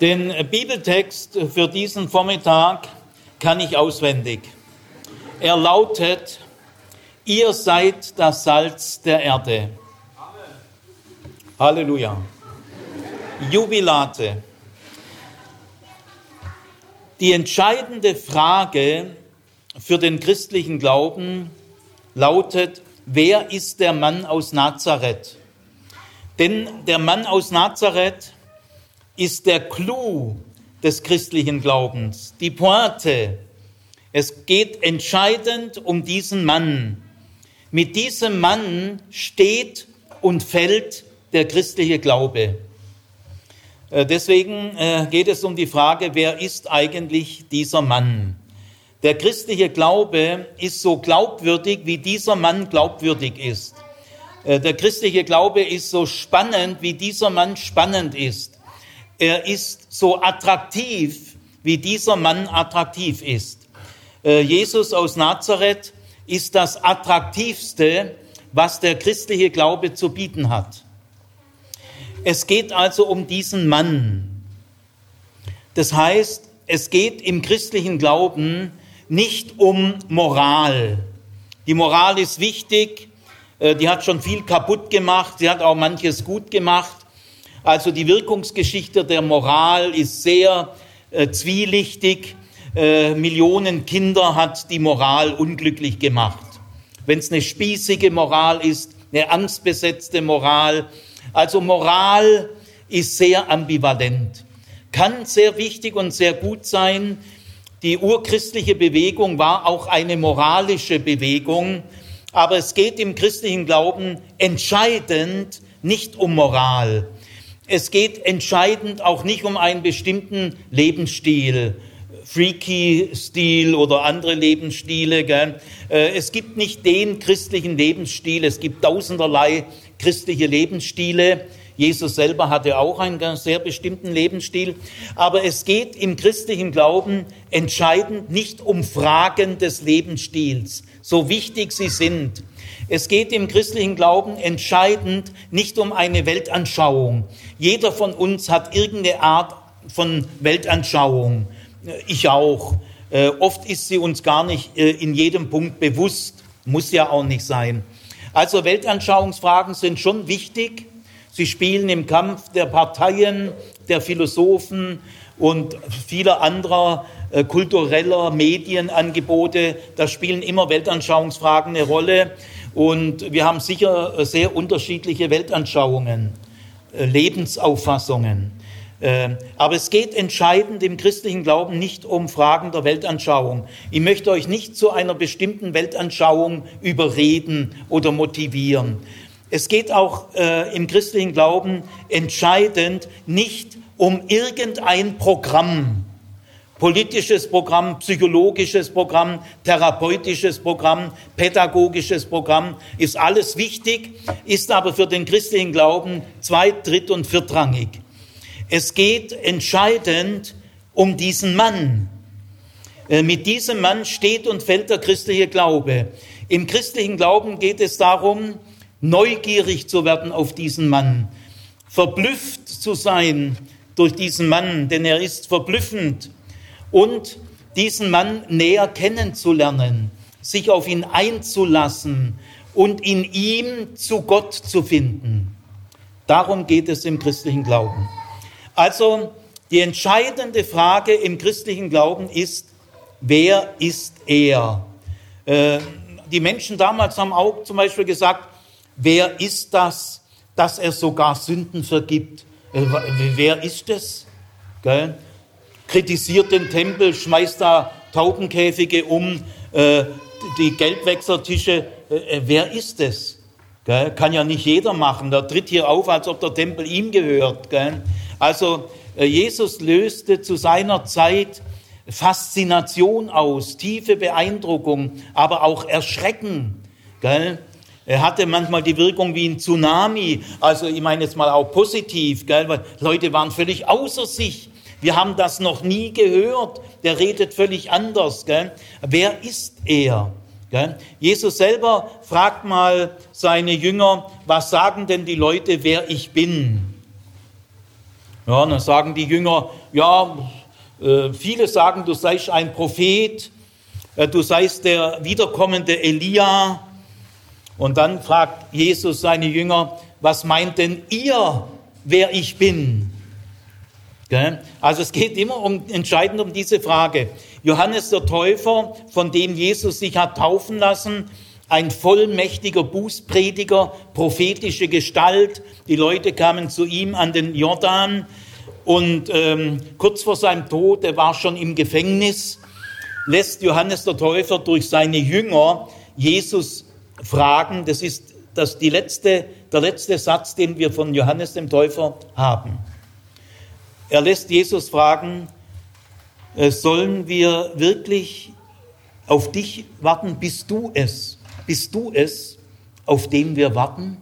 Den Bibeltext für diesen Vormittag kann ich auswendig. Er lautet, ihr seid das Salz der Erde. Halleluja. Jubilate. Die entscheidende Frage für den christlichen Glauben lautet, wer ist der Mann aus Nazareth? Denn der Mann aus Nazareth ist der Clou des christlichen Glaubens, die Pointe. Es geht entscheidend um diesen Mann. Mit diesem Mann steht und fällt der christliche Glaube. Äh, deswegen äh, geht es um die Frage, wer ist eigentlich dieser Mann? Der christliche Glaube ist so glaubwürdig, wie dieser Mann glaubwürdig ist. Äh, der christliche Glaube ist so spannend, wie dieser Mann spannend ist. Er ist so attraktiv, wie dieser Mann attraktiv ist. Äh, Jesus aus Nazareth ist das Attraktivste, was der christliche Glaube zu bieten hat. Es geht also um diesen Mann. Das heißt, es geht im christlichen Glauben nicht um Moral. Die Moral ist wichtig, äh, die hat schon viel kaputt gemacht, sie hat auch manches gut gemacht, also die Wirkungsgeschichte der Moral ist sehr äh, zwielichtig. Äh, Millionen Kinder hat die Moral unglücklich gemacht. Wenn es eine spießige Moral ist, eine angstbesetzte Moral. Also Moral ist sehr ambivalent. Kann sehr wichtig und sehr gut sein. Die urchristliche Bewegung war auch eine moralische Bewegung. Aber es geht im christlichen Glauben entscheidend nicht um Moral. Es geht entscheidend auch nicht um einen bestimmten Lebensstil, Freaky-Stil oder andere Lebensstile. Gell? Äh, es gibt nicht den christlichen Lebensstil, es gibt tausenderlei christliche Lebensstile. Jesus selber hatte auch einen sehr bestimmten Lebensstil. Aber es geht im christlichen Glauben entscheidend nicht um Fragen des Lebensstils, so wichtig sie sind. Es geht im christlichen Glauben entscheidend nicht um eine Weltanschauung. Jeder von uns hat irgendeine Art von Weltanschauung. Ich auch. Äh, oft ist sie uns gar nicht äh, in jedem Punkt bewusst. Muss ja auch nicht sein. Also Weltanschauungsfragen sind schon wichtig. Sie spielen im Kampf der Parteien, der Philosophen und vieler anderer äh, kultureller Medienangebote. Da spielen immer Weltanschauungsfragen eine Rolle. Und wir haben sicher äh, sehr unterschiedliche Weltanschauungen, äh, Lebensauffassungen. Ähm, aber es geht entscheidend im christlichen Glauben nicht um Fragen der Weltanschauung. Ich möchte euch nicht zu einer bestimmten Weltanschauung überreden oder motivieren. Es geht auch äh, im christlichen Glauben entscheidend nicht um irgendein Programm, politisches Programm, psychologisches Programm, therapeutisches Programm, pädagogisches Programm, ist alles wichtig, ist aber für den christlichen Glauben zweit-, dritt- und viertrangig. Es geht entscheidend um diesen Mann. Äh, mit diesem Mann steht und fällt der christliche Glaube. Im christlichen Glauben geht es darum, neugierig zu werden auf diesen Mann, verblüfft zu sein durch diesen Mann, denn er ist verblüffend und diesen Mann näher kennenzulernen, sich auf ihn einzulassen und in ihm zu Gott zu finden. Darum geht es im christlichen Glauben. Also die entscheidende Frage im christlichen Glauben ist, wer ist er? Äh, die Menschen damals haben auch zum Beispiel gesagt, wer ist das, dass er sogar Sünden vergibt? Äh, wer ist es? Gell? kritisiert den Tempel, schmeißt da Taubenkäfige um, äh, die Geldwechsertische. Äh, wer ist es? Kann ja nicht jeder machen. Der tritt hier auf, als ob der Tempel ihm gehört. Also Jesus löste zu seiner Zeit Faszination aus, tiefe Beeindruckung, aber auch Erschrecken. Gell? Er hatte manchmal die Wirkung wie ein Tsunami, also ich meine jetzt mal auch positiv, gell? weil Leute waren völlig außer sich wir haben das noch nie gehört. Der redet völlig anders. Gell? Wer ist er? Gell? Jesus selber fragt mal seine Jünger, was sagen denn die Leute, wer ich bin? Ja, dann sagen die Jünger, ja, äh, viele sagen, du seist ein Prophet, äh, du seist der wiederkommende Elia. Und dann fragt Jesus seine Jünger, was meint denn ihr, wer ich bin? Also es geht immer um, entscheidend um diese Frage. Johannes der Täufer, von dem Jesus sich hat taufen lassen, ein vollmächtiger Bußprediger, prophetische Gestalt. Die Leute kamen zu ihm an den Jordan und ähm, kurz vor seinem Tod, er war schon im Gefängnis, lässt Johannes der Täufer durch seine Jünger Jesus fragen. Das ist das die letzte, der letzte Satz, den wir von Johannes dem Täufer haben. Er lässt Jesus fragen, äh, sollen wir wirklich auf dich warten? Bist du es? Bist du es, auf den wir warten?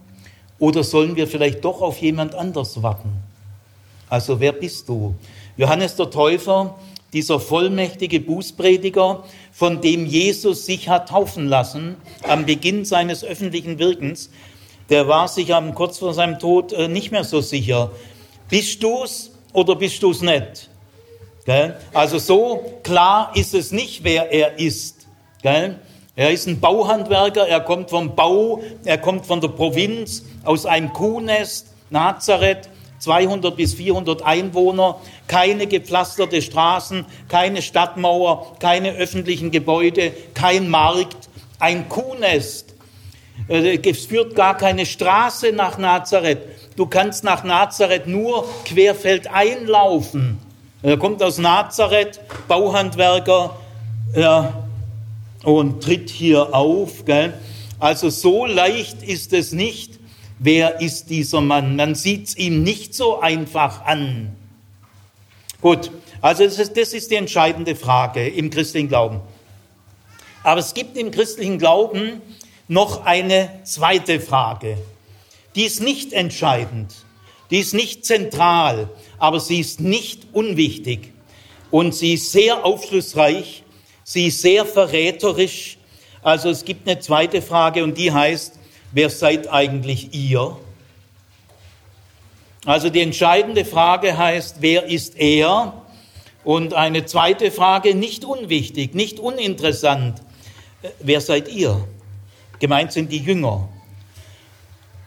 Oder sollen wir vielleicht doch auf jemand anders warten? Also wer bist du? Johannes der Täufer, dieser vollmächtige Bußprediger, von dem Jesus sich hat taufen lassen am Beginn seines öffentlichen Wirkens, der war sich am, kurz vor seinem Tod äh, nicht mehr so sicher. Bist du's oder bist du's nicht? Gell? Also so klar ist es nicht, wer er ist. Gell? Er ist ein Bauhandwerker, er kommt vom Bau, er kommt von der Provinz, aus einem Kuhnest, Nazareth, 200 bis 400 Einwohner, keine gepflasterte Straßen, keine Stadtmauer, keine öffentlichen Gebäude, kein Markt, ein Kuhnest. Äh, es führt gar keine Straße nach Nazareth. Du kannst nach Nazareth nur querfeldein laufen. Er kommt aus Nazareth, Bauhandwerker, ja, und tritt hier auf. Gell? Also so leicht ist es nicht. Wer ist dieser Mann? Man sieht es ihm nicht so einfach an. Gut, also ist, das ist die entscheidende Frage im christlichen Glauben. Aber es gibt im christlichen Glauben noch eine zweite Frage. Die ist nicht entscheidend, die ist nicht zentral, aber sie ist nicht unwichtig und sie ist sehr aufschlussreich, sie ist sehr verräterisch. Also es gibt eine zweite Frage und die heißt, wer seid eigentlich ihr? Also die entscheidende Frage heißt, wer ist er? Und eine zweite Frage, nicht unwichtig, nicht uninteressant, wer seid ihr? Gemeint sind die Jünger.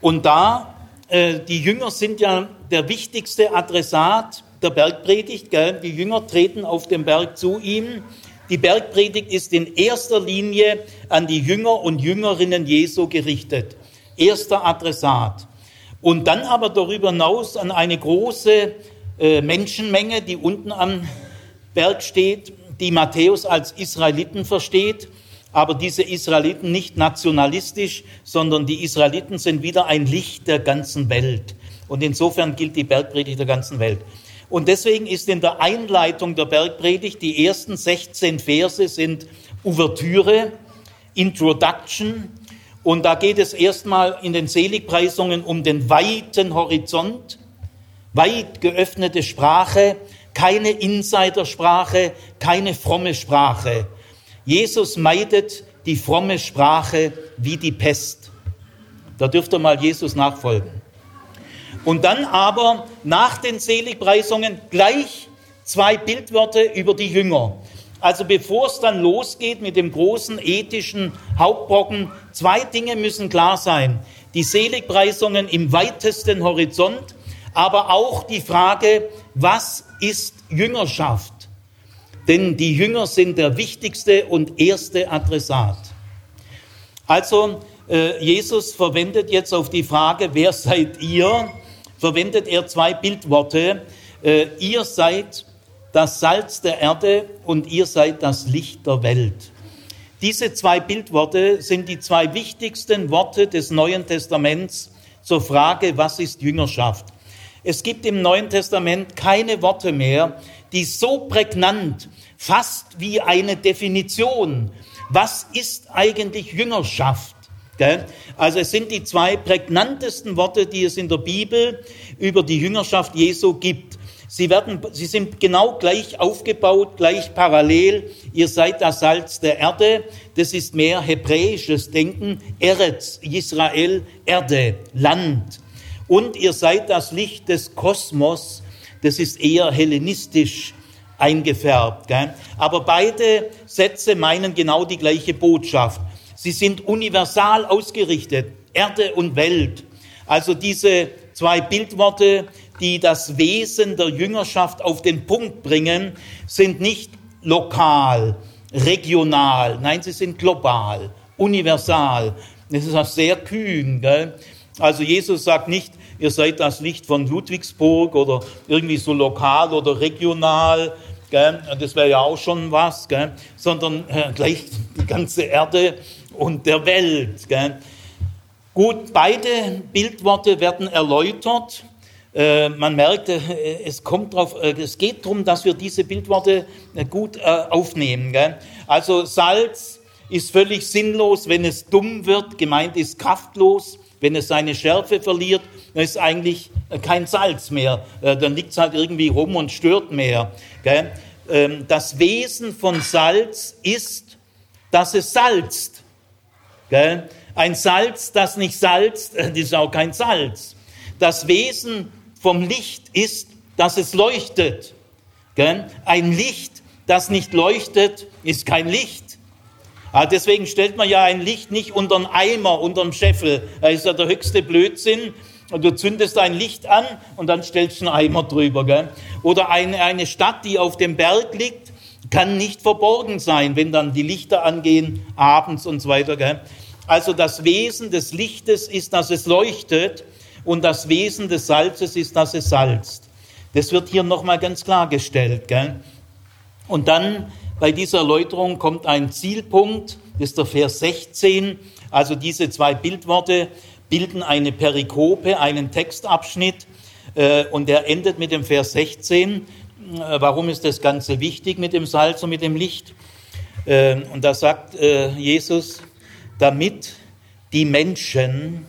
Und da, äh, die Jünger sind ja der wichtigste Adressat der Bergpredigt. Gell? Die Jünger treten auf den Berg zu ihm. Die Bergpredigt ist in erster Linie an die Jünger und Jüngerinnen Jesu gerichtet. Erster Adressat. Und dann aber darüber hinaus an eine große äh, Menschenmenge, die unten am Berg steht, die Matthäus als Israeliten versteht aber diese Israeliten nicht nationalistisch, sondern die Israeliten sind wieder ein Licht der ganzen Welt. Und insofern gilt die Bergpredigt der ganzen Welt. Und deswegen ist in der Einleitung der Bergpredigt die ersten 16 Verse sind Ouvertüre, Introduction. Und da geht es erstmal in den Seligpreisungen um den weiten Horizont, weit geöffnete Sprache, keine Insidersprache, keine fromme Sprache Jesus meidet die fromme Sprache wie die Pest. Da dürft ihr mal Jesus nachfolgen. Und dann aber nach den Seligpreisungen gleich zwei Bildwörter über die Jünger. Also bevor es dann losgeht mit dem großen ethischen Hauptbrocken, zwei Dinge müssen klar sein. Die Seligpreisungen im weitesten Horizont, aber auch die Frage, was ist Jüngerschaft? denn die Jünger sind der wichtigste und erste Adressat. Also äh, Jesus verwendet jetzt auf die Frage, wer seid ihr, verwendet er zwei Bildworte. Äh, ihr seid das Salz der Erde und ihr seid das Licht der Welt. Diese zwei Bildworte sind die zwei wichtigsten Worte des Neuen Testaments zur Frage, was ist Jüngerschaft. Es gibt im Neuen Testament keine Worte mehr, die so prägnant fast wie eine Definition. Was ist eigentlich Jüngerschaft? Also es sind die zwei prägnantesten Worte, die es in der Bibel über die Jüngerschaft Jesu gibt. Sie, werden, sie sind genau gleich aufgebaut, gleich parallel. Ihr seid das Salz der Erde. Das ist mehr hebräisches Denken. Eretz, Israel, Erde, Land. Und ihr seid das Licht des Kosmos. das ist eher hellenistisch eingefärbt. Gell? Aber beide Sätze meinen genau die gleiche Botschaft. Sie sind universal ausgerichtet, Erde und Welt. Also diese zwei Bildworte, die das Wesen der Jüngerschaft auf den Punkt bringen, sind nicht lokal, regional, nein, sie sind global, universal. Das ist auch sehr kühn. Gell? Also Jesus sagt nicht, ihr seid das Licht von Ludwigsburg oder irgendwie so lokal oder regional, gell? das wäre ja auch schon was, gell? sondern äh, gleich die ganze Erde und der Welt. Gell? Gut, beide Bildworte werden erläutert. Äh, man merkt, äh, es kommt drauf, äh, es geht darum, dass wir diese Bildworte gut aufnehmen. Gell? Also Salz ist völlig sinnlos, wenn es dumm wird. Gemeint ist kraftlos, wenn es seine Schärfe verliert, dann ist eigentlich kein Salz mehr. Dann liegt es halt irgendwie rum und stört mehr. Ähm, das Wesen von Salz ist, dass es salzt. Gell? Ein Salz, das nicht salzt, das ist auch kein Salz. Das Wesen vom Licht ist, dass es leuchtet. Gell? Ein Licht, das nicht leuchtet, ist kein Licht. Aber ah, deswegen stellt man ja ein Licht nicht unter einen Eimer, unter einen Scheffel. Das ist ja der höchste Blödsinn. Und du zündest ein Licht an und dann stellst du einen Eimer drüber. Gell? Oder eine, eine Stadt, die auf dem Berg liegt, kann nicht verborgen sein, wenn dann die Lichter angehen, abends und so weiter. Gell? Also das Wesen des Lichtes ist, dass es leuchtet und das Wesen des Salzes ist, dass es salzt. Das wird hier nochmal ganz klargestellt. Gell? Und dann bei dieser Erläuterung kommt ein Zielpunkt, das ist der Vers 16. Also diese zwei Bildworte bilden eine Perikope, einen Textabschnitt äh, und der endet mit dem Vers 16. Äh, warum ist das Ganze wichtig mit dem Salz und mit dem Licht? Äh, und da sagt Jesus, damit die Menschen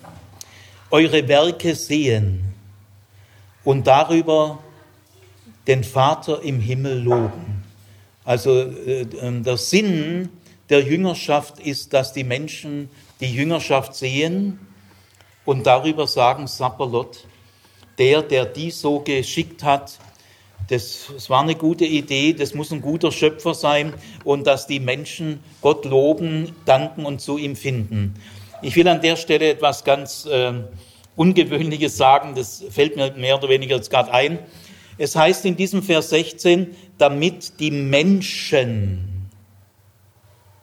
eure Werke sehen und darüber den Vater im Himmel loben. Also äh, ähm, der Sinn der Jüngerschaft ist, dass die Menschen die Jüngerschaft sehen und darüber sagen, Sapperlot, der, der die so geschickt hat, das, das war eine gute Idee, das muss ein guter Schöpfer sein und dass die Menschen Gott loben, danken und zu ihm finden. Ich will an der Stelle etwas ganz äh, Ungewöhnliches sagen, das fällt mir mehr oder weniger jetzt gerade ein. Es heißt in diesem Vers 16, damit die Menschen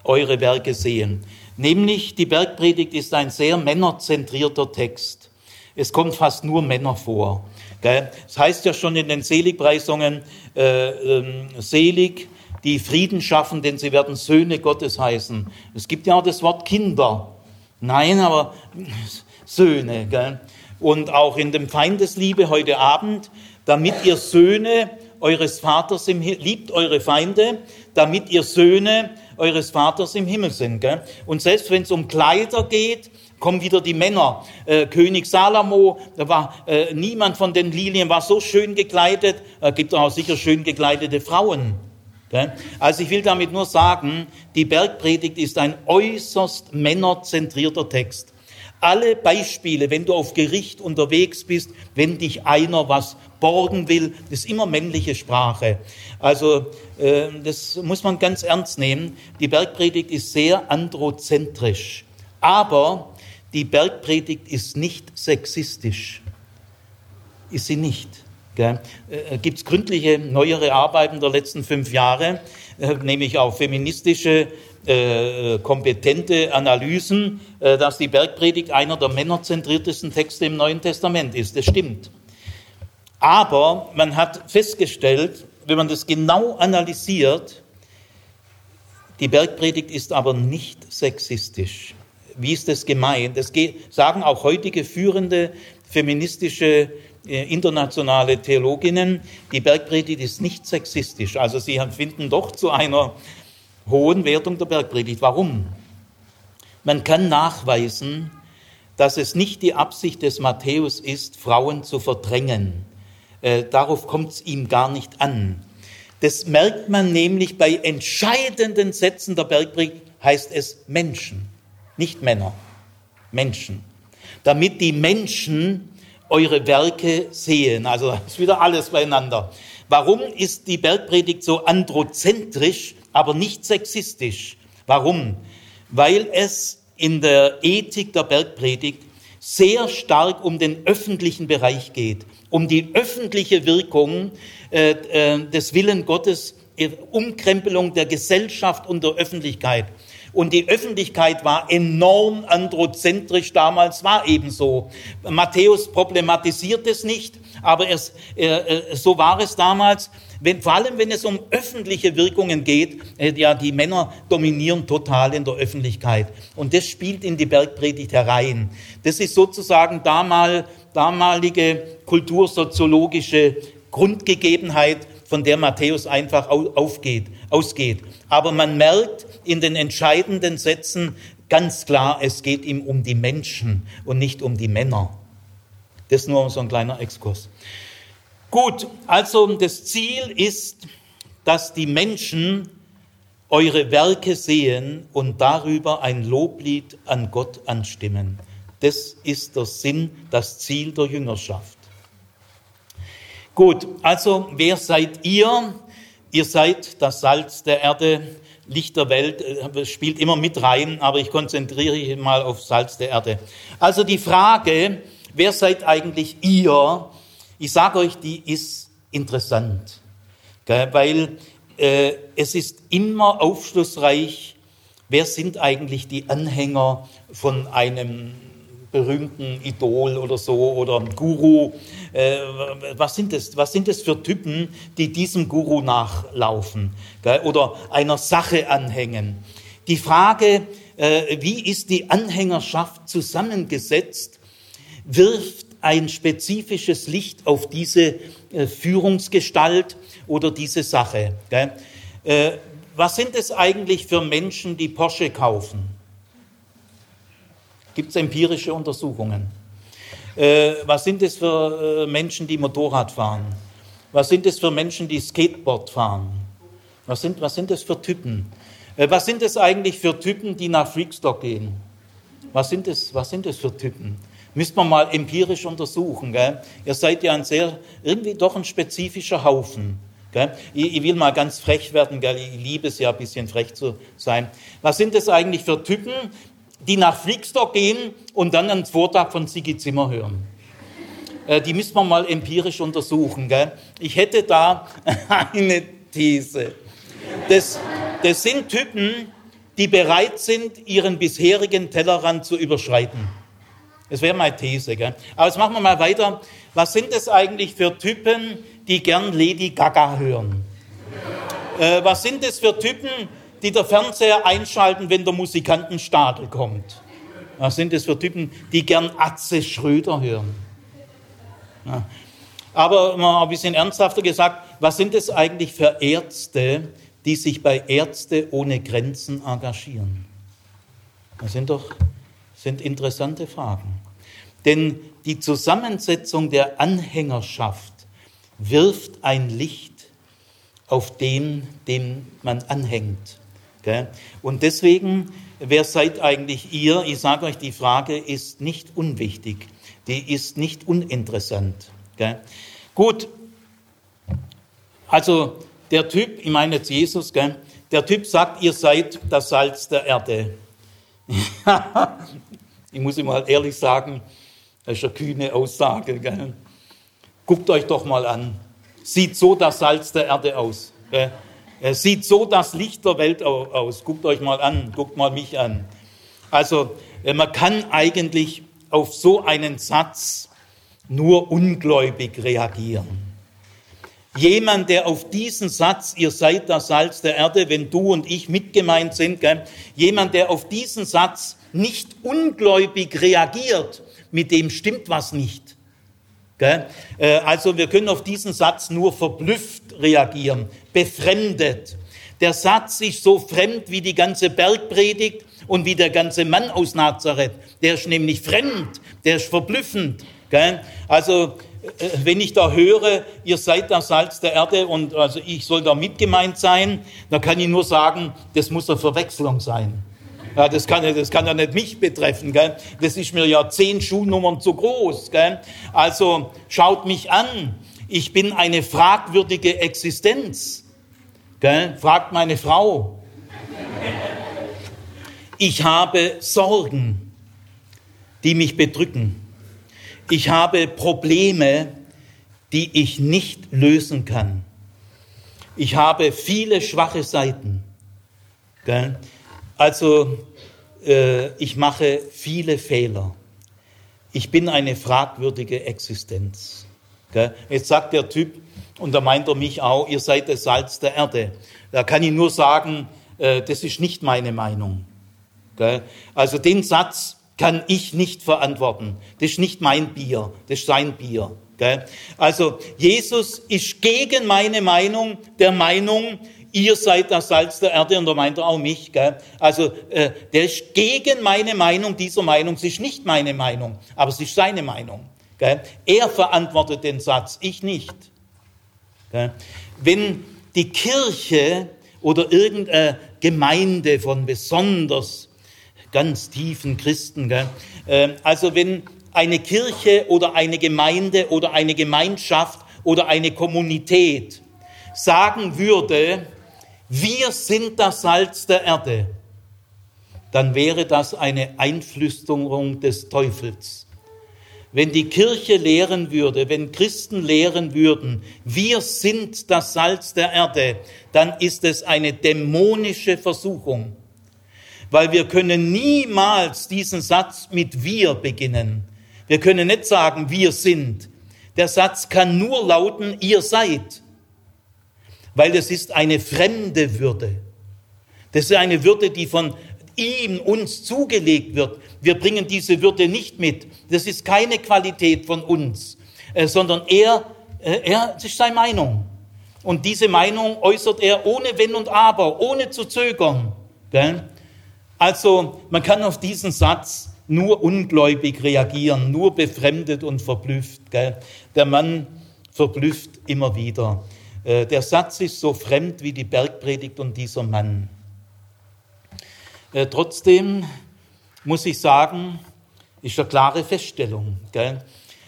eure Werke sehen. Nämlich die Bergpredigt ist ein sehr männerzentrierter Text. Es kommt fast nur Männer vor. Es heißt ja schon in den Seligpreisungen, äh, äh, selig, die Frieden schaffen, denn sie werden Söhne Gottes heißen. Es gibt ja auch das Wort Kinder. Nein, aber Söhne. Gell? Und auch in dem Feindesliebe heute Abend, damit ihr Söhne eures Vaters im Himmel, liebt eure Feinde, damit ihr Söhne eures Vaters im Himmel sind. Gell? Und selbst wenn es um Kleider geht, kommen wieder die Männer. Äh, König Salomo, da war äh, niemand von den Lilien war so schön gekleidet. Äh, gibt auch sicher schön gekleidete Frauen. Gell? Also ich will damit nur sagen, die Bergpredigt ist ein äußerst männerzentrierter Text. Alle Beispiele, wenn du auf Gericht unterwegs bist, wenn dich einer was borgen will, das ist immer männliche Sprache. Also äh, das muss man ganz ernst nehmen. Die Bergpredigt ist sehr androzentrisch. Aber die Bergpredigt ist nicht sexistisch. Ist sie nicht. Äh, Gibt es gründliche, neuere Arbeiten der letzten fünf Jahre, äh, nämlich auch feministische äh, kompetente Analysen, äh, dass die Bergpredigt einer der männerzentriertesten Texte im Neuen Testament ist. Das stimmt. Aber man hat festgestellt, wenn man das genau analysiert, die Bergpredigt ist aber nicht sexistisch. Wie ist das gemeint? Das sagen auch heutige führende feministische äh, internationale Theologinnen, die Bergpredigt ist nicht sexistisch. Also sie finden doch zu einer hohen Wertung der Bergpredigt. Warum? Man kann nachweisen, dass es nicht die Absicht des Matthäus ist, Frauen zu verdrängen. Äh, darauf kommt es ihm gar nicht an. Das merkt man nämlich bei entscheidenden Sätzen der Bergpredigt, heißt es Menschen, nicht Männer, Menschen. Damit die Menschen eure Werke sehen. Also ist wieder alles beieinander. Warum ist die Bergpredigt so androzentrisch, aber nicht sexistisch? Warum? Weil es in der Ethik der Bergpredigt sehr stark um den öffentlichen Bereich geht, um die öffentliche Wirkung äh, äh, des Willen Gottes, Umkrempelung der Gesellschaft und der Öffentlichkeit. Und die Öffentlichkeit war enorm androzentrisch damals, war ebenso. Matthäus problematisiert es nicht, aber es, äh, äh, so war es damals. Wenn, vor allem, wenn es um öffentliche Wirkungen geht, äh, ja, die Männer dominieren total in der Öffentlichkeit. Und das spielt in die Bergpredigt herein. Das ist sozusagen damal, damalige kultursoziologische Grundgegebenheit, von der Matthäus einfach aufgeht, ausgeht. Aber man merkt in den entscheidenden Sätzen ganz klar, es geht ihm um die Menschen und nicht um die Männer. Das ist nur so ein kleiner Exkurs. Gut, also das Ziel ist, dass die Menschen eure Werke sehen und darüber ein Loblied an Gott anstimmen. Das ist der Sinn, das Ziel der Jüngerschaft. Gut, also wer seid ihr? Ihr seid das Salz der Erde, Licht der Welt, äh, spielt immer mit rein, aber ich konzentriere mich mal auf Salz der Erde. Also die Frage, wer seid eigentlich ihr? Ich sage euch, die ist interessant, weil äh, es ist immer aufschlussreich, wer sind eigentlich die Anhänger von einem berühmten Idol oder so oder Guru. Äh, was, sind das, was sind das für Typen, die diesem Guru nachlaufen gell? oder einer Sache anhängen? Die Frage, äh, wie ist die Anhängerschaft zusammengesetzt, wirft ein spezifisches Licht auf diese äh, Führungsgestalt oder diese Sache. Gell? Äh, was sind es eigentlich für Menschen, die Porsche kaufen? Gibt es empirische Untersuchungen? Äh, was sind es für äh, Menschen, die Motorrad fahren? Was sind es für Menschen, die Skateboard fahren? Was sind, was sind es für Typen? Äh, was sind es eigentlich für Typen, die nach Freakstock gehen? Was sind es, was sind es für Typen? Müsste man mal empirisch untersuchen. Gell? Ihr seid ja ein sehr, irgendwie doch ein spezifischer Haufen. Ich, ich, will mal ganz frech werden, gell? ich liebe es ja, ein bisschen frech zu sein. Was sind es eigentlich für Typen, die nach Flickstock gehen und dann einen Vortrag von Sigi Zimmer hören. Äh, die müssen wir mal empirisch untersuchen. Gell? Ich hätte da eine These. Das, das sind Typen, die bereit sind, ihren bisherigen Tellerrand zu überschreiten. Das wäre meine These. Gell? Aber jetzt machen wir mal weiter. Was sind es eigentlich für Typen, die gern Lady Gaga hören? Äh, was sind es für Typen, die der Fernseher einschalten, wenn der Musikantenstadel kommt. Was sind das für Typen, die gern Atze Schröder hören? Ja. Aber mal ein bisschen ernsthafter gesagt, was sind es eigentlich für Ärzte, die sich bei Ärzte ohne Grenzen engagieren? Das sind doch sind interessante Fragen. Denn die Zusammensetzung der Anhängerschaft wirft ein Licht auf den, dem man anhängt. Und deswegen, wer seid eigentlich ihr? Ich sage euch, die Frage ist nicht unwichtig, die ist nicht uninteressant. Gut, also der Typ, ich meine jetzt Jesus, der Typ sagt, ihr seid das Salz der Erde. ich muss ihm mal ehrlich sagen, das ist eine kühne Aussage. Guckt euch doch mal an. Sieht so das Salz der Erde aus. Gell? Sieht so das Licht der Welt aus. Guckt euch mal an, guckt mal mich an. Also äh, man kann eigentlich auf so einen Satz nur ungläubig reagieren. Jemand, der auf diesen Satz, ihr seid das Salz der Erde, wenn du und ich mitgemeint sind, gell? jemand, der auf diesen Satz nicht ungläubig reagiert, mit dem stimmt was nicht. Gell? Äh, also wir können auf diesen Satz nur verblüfft reagieren, befremdet. Der Satz ist so fremd wie die ganze Bergpredigt und wie der ganze Mann aus Nazareth. Der ist nämlich fremd, der ist verblüffend. Gell? Also äh, wenn ich da höre, ihr seid das Salz der Erde und also ich soll da mitgemeint sein, dann kann ich nur sagen, das muss eine Verwechslung sein. Ja, das, kann, das kann ja nicht mich betreffen. Gell? Das ist mir ja zehn Schuhnummern zu groß. Gell? Also schaut mich an. Ich bin eine fragwürdige Existenz. Gell? Fragt meine Frau. Ich habe Sorgen, die mich bedrücken. Ich habe Probleme, die ich nicht lösen kann. Ich habe viele schwache Seiten. Gell? Also äh, ich mache viele Fehler. Ich bin eine fragwürdige Existenz. Gell? Jetzt sagt der Typ, und da meint er mich auch, ihr seid das Salz der Erde. Da kann ich nur sagen, äh, das ist nicht meine Meinung. Gell? Also den Satz kann ich nicht verantworten. Das ist nicht mein Bier, das ist sein Bier. Gell? Also Jesus ist gegen meine Meinung, der Meinung, ihr seid das Salz der Erde und da meint er auch mich. Gell? Also äh, der ist gegen meine Meinung, dieser Meinung, es ist nicht meine Meinung, aber es ist seine Meinung. Er verantwortet den Satz, ich nicht. Wenn die Kirche oder irgendeine Gemeinde von besonders ganz tiefen Christen, gell? Äh, also wenn eine Kirche oder eine Gemeinde oder eine Gemeinschaft oder eine Kommunität sagen würde, wir sind das Salz der Erde, dann wäre das eine Einflüsterung des Teufels. Wenn die Kirche lehren würde, wenn Christen lehren würden, wir sind das Salz der Erde, dann ist es eine dämonische Versuchung. Weil wir können niemals diesen Satz mit wir beginnen. Wir können nicht sagen, wir sind. Der Satz kann nur lauten, ihr seid weil es ist eine fremde Würde. Das ist eine Würde, die von ihm uns zugelegt wird. Wir bringen diese Würde nicht mit. Das ist keine Qualität von uns, äh, sondern er, äh, er, das ist seine Meinung. Und diese Meinung äußert er ohne Wenn und Aber, ohne zu zögern. Also man kann auf diesen Satz nur ungläubig reagieren, nur befremdet und verblüfft. Der Mann verblüfft immer wieder. Äh, der Satz ist so fremd wie die Bergpredigt und dieser Mann. Äh, trotzdem muss ich sagen, ist eine klare Feststellung. Gell?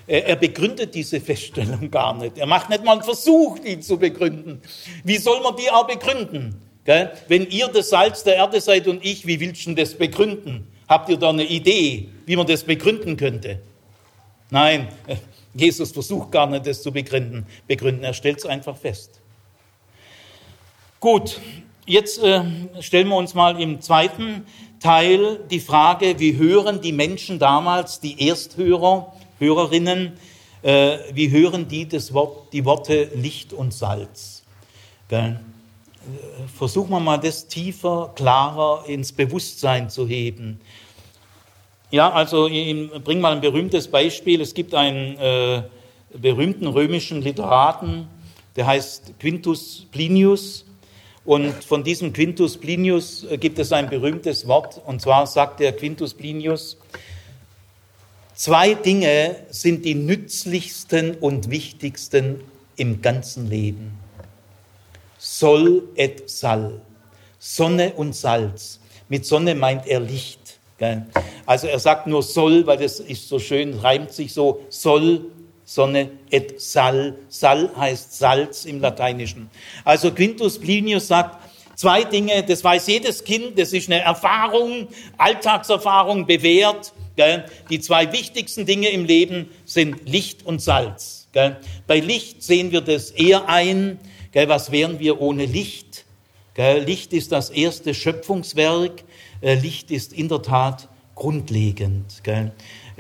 Er begründet diese Feststellung gar nicht. Er macht nicht mal einen Versuch, die zu begründen. Wie soll man die auch begründen? Gell? Wenn ihr das Salz der Erde seid und ich, wie willst du das begründen? Habt ihr da eine Idee, wie man das begründen könnte? Nein, Jesus versucht gar nicht, das zu begründen. begründen. Er stellt es einfach fest. Gut, jetzt äh, stellen wir uns mal im zweiten Teil die Frage, wie hören die Menschen damals, die Ersthörer, Hörerinnen, äh, wie hören die das Wort, die Worte Licht und Salz? Gell? Versuchen wir mal das tiefer, klarer ins Bewusstsein zu heben. Ja, also ich bringe mal ein berühmtes Beispiel. Es gibt einen äh, berühmten römischen Literaten, der heißt Quintus Plinius. Und von diesem Quintus Plinius äh, gibt es ein berühmtes Wort, und zwar sagt der Quintus Plinius, zwei Dinge sind die nützlichsten und wichtigsten im ganzen Leben. Sol et Sal, Sonne und Salz. Mit Sonne meint er Licht. Also er sagt nur soll, weil das ist so schön, reimt sich so, soll, Sonne et sal. Sal heißt Salz im Lateinischen. Also Quintus Plinius sagt, zwei Dinge, das weiß jedes Kind, das ist eine Erfahrung, Alltagserfahrung, bewährt. Gell? Die zwei wichtigsten Dinge im Leben sind Licht und Salz. Gell? Bei Licht sehen wir das eher ein. Gell? Was wären wir ohne Licht? Licht ist das erste Schöpfungswerk. Äh, Licht ist in der Tat grundlegend.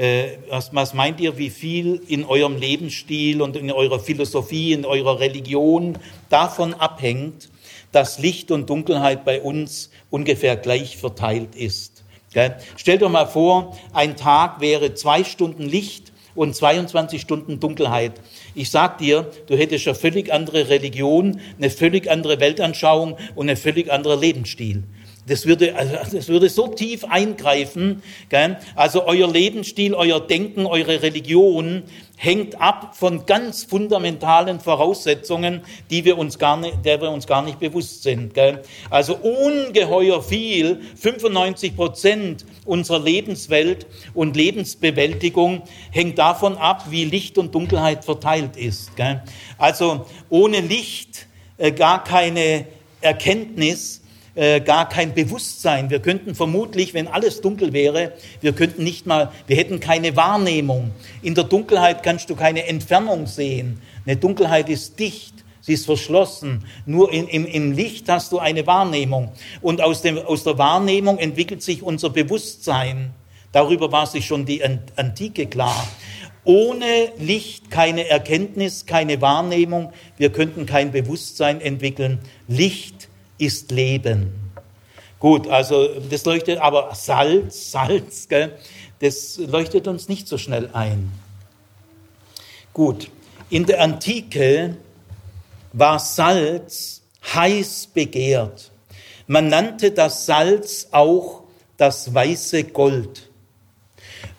Äh, was, was meint ihr, wie viel in eurem Lebensstil und in eurer Philosophie, in eurer Religion davon abhängt, dass Licht und Dunkelheit bei uns ungefähr gleich verteilt ist? Gell? Stellt euch mal vor, ein Tag wäre zwei Stunden Licht und 22 Stunden Dunkelheit. Ich sag dir, du hättest eine völlig andere Religion, eine völlig andere Weltanschauung und einen völlig anderen Lebensstil. Das würde, also das würde so tief eingreifen. Gell? Also euer Lebensstil, euer Denken, eure Religion hängt ab von ganz fundamentalen Voraussetzungen, die wir uns gar nicht, der wir uns gar nicht bewusst sind. Gell? Also ungeheuer viel, 95 Prozent unserer Lebenswelt und Lebensbewältigung hängt davon ab, wie Licht und Dunkelheit verteilt ist. Gell? Also ohne Licht äh, gar keine Erkenntnis, äh, gar kein Bewusstsein. Wir könnten vermutlich, wenn alles dunkel wäre, wir könnten nicht mal, wir hätten keine Wahrnehmung. In der Dunkelheit kannst du keine Entfernung sehen. Eine Dunkelheit ist dicht. Sie ist verschlossen. Nur in, im, im Licht hast du eine Wahrnehmung. Und aus, dem, aus der Wahrnehmung entwickelt sich unser Bewusstsein. Darüber war sich schon die Antike klar. Ohne Licht keine Erkenntnis, keine Wahrnehmung. Wir könnten kein Bewusstsein entwickeln. Licht ist Leben. Gut, also das leuchtet, aber Salz, Salz, gell, das leuchtet uns nicht so schnell ein. Gut, in der Antike war Salz heiß begehrt. Man nannte das Salz auch das weiße Gold.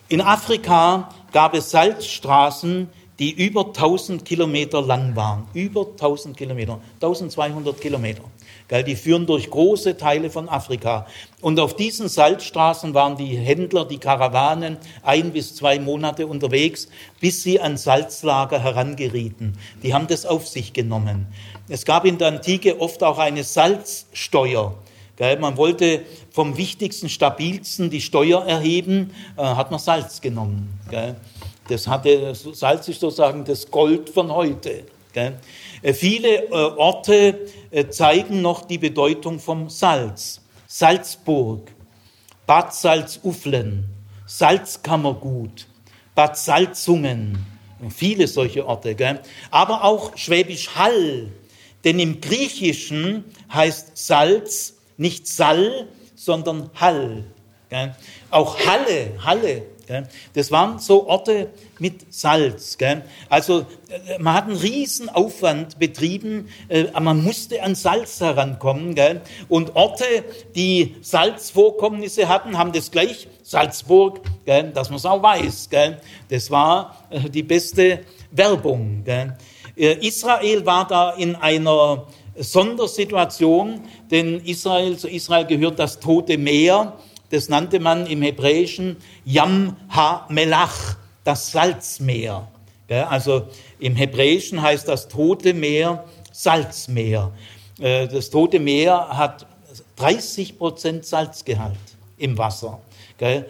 In Afrika gab es Salzstraßen, die über 1000 Kilometer lang waren. Über 1000 Kilometer, 1200 Kilometer. Die führen durch große Teile von Afrika. Und auf diesen Salzstraßen waren die Händler, die Karawanen ein bis zwei Monate unterwegs, bis sie an Salzlager herangerieten. Die haben das auf sich genommen. Es gab in der Antike oft auch eine Salzsteuer. Man wollte vom wichtigsten, stabilsten die Steuer erheben, äh, hat man Salz genommen. Das hatte, Salz ist sozusagen das Gold von heute. Äh, viele äh, Orte äh, zeigen noch die Bedeutung vom Salz. Salzburg, Bad Salzuflen, Salzkammergut, Bad Salzungen, viele solche Orte. Gell? Aber auch Schwäbisch Hall, denn im Griechischen heißt Salz nicht Sall, sondern Hall. Gell? Auch Halle, Halle das waren so Orte mit Salz. Also äh, man hat einen riesen Aufwand betrieben, äh, man musste an Salz herankommen. Und Orte, die Salzvorkommnisse hatten, haben das gleich, Salzburg, dass man es auch weiß. Das war äh, die beste Werbung. Israel war da in einer Sondersituation, denn Israel, zu Israel gehört das Tote Meer das nannte man im Hebräischen Yam Ha-Melach, das Salzmeer. Also im Hebräischen heißt das Tote Meer Salzmeer. Äh, das Tote Meer hat 30 Prozent Salzgehalt im Wasser. Äh,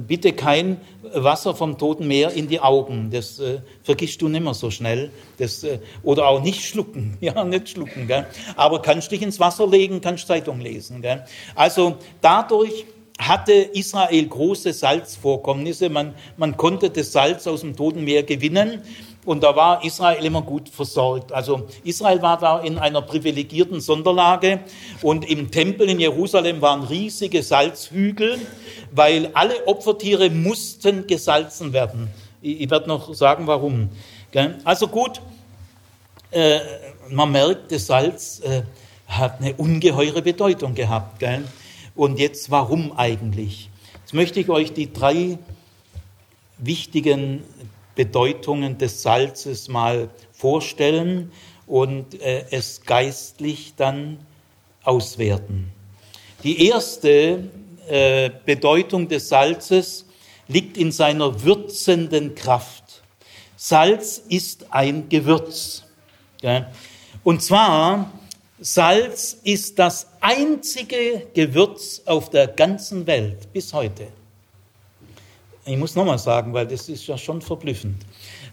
bitte kein Wasser vom Toten Meer in die Augen, das äh, vergisst du nimmer so schnell. Das, oder auch nicht schlucken, ja, nicht schlucken. Aber kannst dich ins Wasser legen, kannst Zeitung lesen. Also dadurch hatte Israel große Salzvorkommnisse. Man, man konnte das Salz aus dem Toten Meer gewinnen und da war Israel immer gut versorgt. Also Israel war da in einer privilegierten Sonderlage und im Tempel in Jerusalem waren riesige Salzhügel, weil alle Opfertiere mussten gesalzen werden. Ich, ich werde noch sagen, warum. Also gut, äh, man merkt, das Salz äh, hat eine ungeheure Bedeutung gehabt. Gell? Und jetzt warum eigentlich? Jetzt möchte ich euch die drei wichtigen Bedeutungen des Salzes mal vorstellen und äh, es geistlich dann auswerten. Die erste äh, Bedeutung des Salzes liegt in seiner würzenden Kraft. Salz ist ein Gewürz. Ja? Und zwar Salz ist das einzige Gewürz auf der ganzen Welt bis heute. Ich muss nochmal sagen, weil das ist ja schon verblüffend.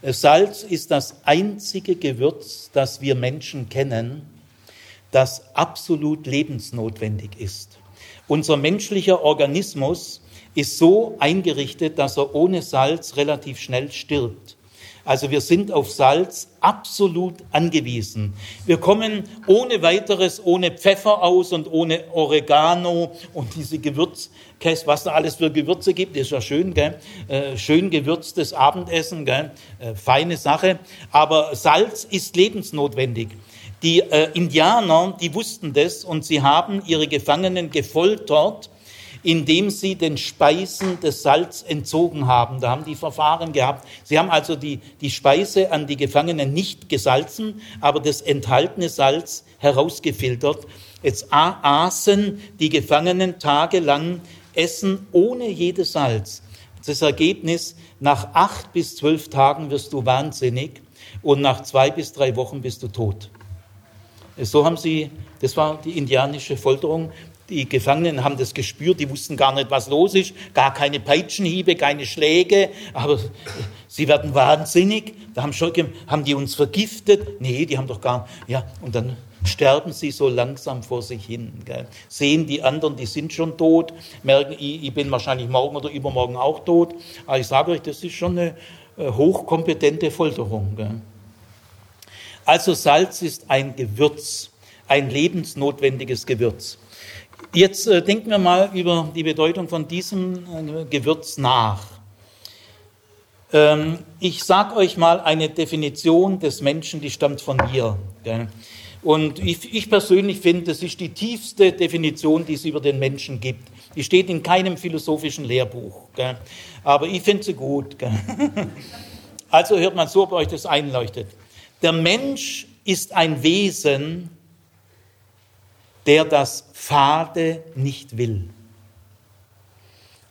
Salz ist das einzige Gewürz, das wir Menschen kennen, das absolut lebensnotwendig ist. Unser menschlicher Organismus ist so eingerichtet, dass er ohne Salz relativ schnell stirbt. Also wir sind auf Salz absolut angewiesen. Wir kommen ohne weiteres, ohne Pfeffer aus und ohne Oregano und diese Gewürzkäse, was da alles für Gewürze gibt, ist ja schön, gell? Äh, schön gewürztes Abendessen, gell? Äh, feine Sache. Aber Salz ist lebensnotwendig. Die äh, Indianer, die wussten das und sie haben ihre Gefangenen gefoltert, indem sie den Speisen das Salz entzogen haben. Da haben die Verfahren gehabt. Sie haben also die, die Speise an die Gefangenen nicht gesalzen, aber das enthaltene Salz herausgefiltert. Jetzt aßen die Gefangenen tagelang Essen ohne jedes Salz. Das Ergebnis, nach acht bis zwölf Tagen wirst du wahnsinnig und nach zwei bis drei Wochen bist du tot. So haben sie, das war die indianische Folterung. Die Gefangenen haben das gespürt, die wussten gar nicht, was los ist, gar keine Peitschenhiebe, keine Schläge, aber sie werden wahnsinnig. Da haben, schon, haben die uns vergiftet? Nee, die haben doch gar, ja, und dann sterben sie so langsam vor sich hin. Gell. Sehen die anderen, die sind schon tot, merken, ich, ich bin wahrscheinlich morgen oder übermorgen auch tot. Aber ich sage euch, das ist schon eine äh, hochkompetente Folterung. Gell. Also Salz ist ein Gewürz, ein lebensnotwendiges Gewürz. Jetzt äh, denken wir mal über die Bedeutung von diesem äh, Gewürz nach. Ähm, ich sage euch mal eine Definition des Menschen, die stammt von mir. Gell? Und ich, ich persönlich finde, das ist die tiefste Definition, die es über den Menschen gibt. Die steht in keinem philosophischen Lehrbuch. Gell? Aber ich finde sie gut. Gell? Also hört man so, ob euch das einleuchtet. Der Mensch ist ein Wesen, der das Fade nicht will.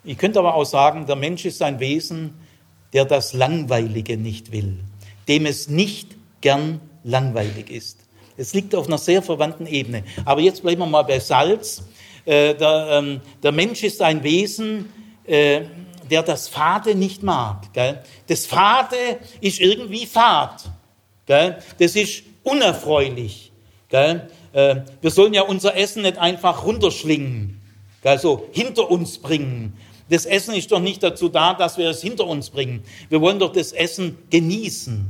Ich könnte aber auch sagen, der Mensch ist ein Wesen, der das Langweilige nicht will, dem es nicht gern langweilig ist. Es liegt auf einer sehr verwandten Ebene. Aber jetzt bleiben wir mal bei Salz. Äh, der, ähm, der, Mensch ist ein Wesen, äh, der das Fade nicht mag. Gell? Das Fade ist irgendwie fad. Gell? Das ist unerfreulich. Gell? Äh, wir sollen ja unser Essen nicht einfach runterschlingen, also hinter uns bringen. Das Essen ist doch nicht dazu da, dass wir es hinter uns bringen. Wir wollen doch das Essen genießen.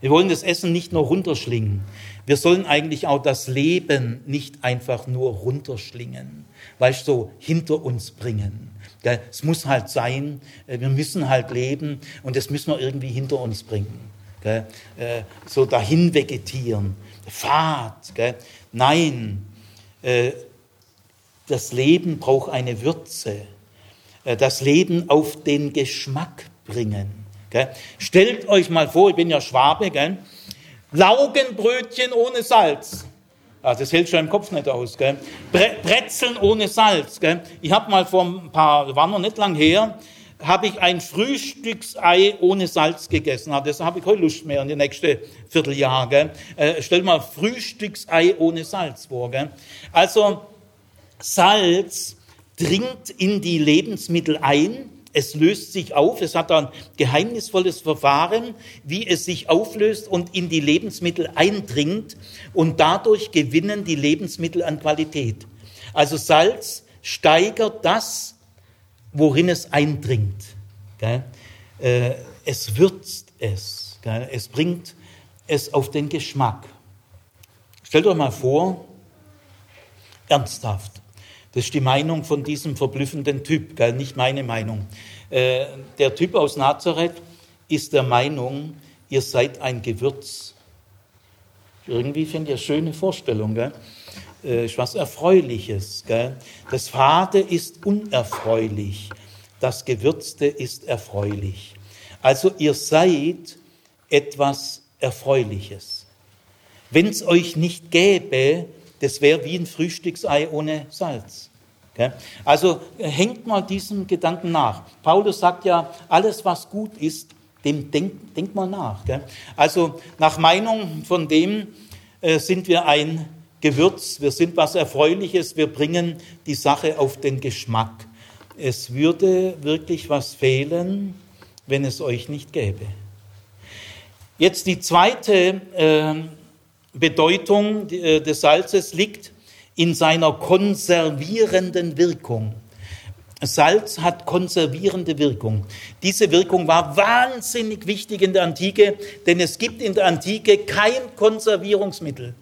Wir wollen das Essen nicht nur runterschlingen. Wir sollen eigentlich auch das Leben nicht einfach nur runterschlingen, weißt du, so hinter uns bringen. Es muss halt sein, äh, wir müssen halt leben und das müssen wir irgendwie hinter uns bringen. Äh, so dahin vegetieren. Fahrt. Gell? Nein, äh, das Leben braucht eine Würze. Äh, das Leben auf den Geschmack bringen. Gell? Stellt euch mal vor, ich bin ja Schwabe, gell? Laugenbrötchen ohne Salz. Also das hält schon im Kopf nicht aus. Gell? Brezeln ohne Salz. Gell? Ich habe mal vor ein paar, war noch nicht lang her, habe ich ein Frühstücksei ohne Salz gegessen. Das habe ich heute Lust mehr in die nächste Vierteljahr. Gell? Äh, stell mal Frühstücksei ohne Salz vor. Gell? Also Salz dringt in die Lebensmittel ein. Es löst sich auf. Es hat ein geheimnisvolles Verfahren, wie es sich auflöst und in die Lebensmittel eindringt. Und dadurch gewinnen die Lebensmittel an Qualität. Also Salz steigert das, worin es eindringt. Äh, es würzt es. Gell? Es bringt es auf den Geschmack. Stellt euch mal vor, ernsthaft. Das ist die Meinung von diesem verblüffenden Typ, gell? nicht meine Meinung. Äh, der Typ aus Nazareth ist der Meinung, ihr seid ein Gewürz. Irgendwie finde ich eine schöne Vorstellung. Gell? Äh, was Erfreuliches. Gell? Das Fade ist unerfreulich, das Gewürzte ist erfreulich. Also ihr seid etwas Erfreuliches. Wenn es euch nicht gäbe, das wäre wie ein Frühstücksei ohne Salz. Also hängt mal diesem Gedanken nach. Paulus sagt ja, alles was gut ist, dem denkt denk mal nach. Also nach Meinung von dem äh, sind wir ein Gewürz, wir sind was Erfreuliches, wir bringen die Sache auf den Geschmack. Es würde wirklich was fehlen, wenn es euch nicht gäbe. Jetzt die zweite äh, Bedeutung des Salzes liegt in seiner konservierenden Wirkung. Salz hat konservierende Wirkung. Diese Wirkung war wahnsinnig wichtig in der Antike, denn es gibt in der Antike kein Konservierungsmittel.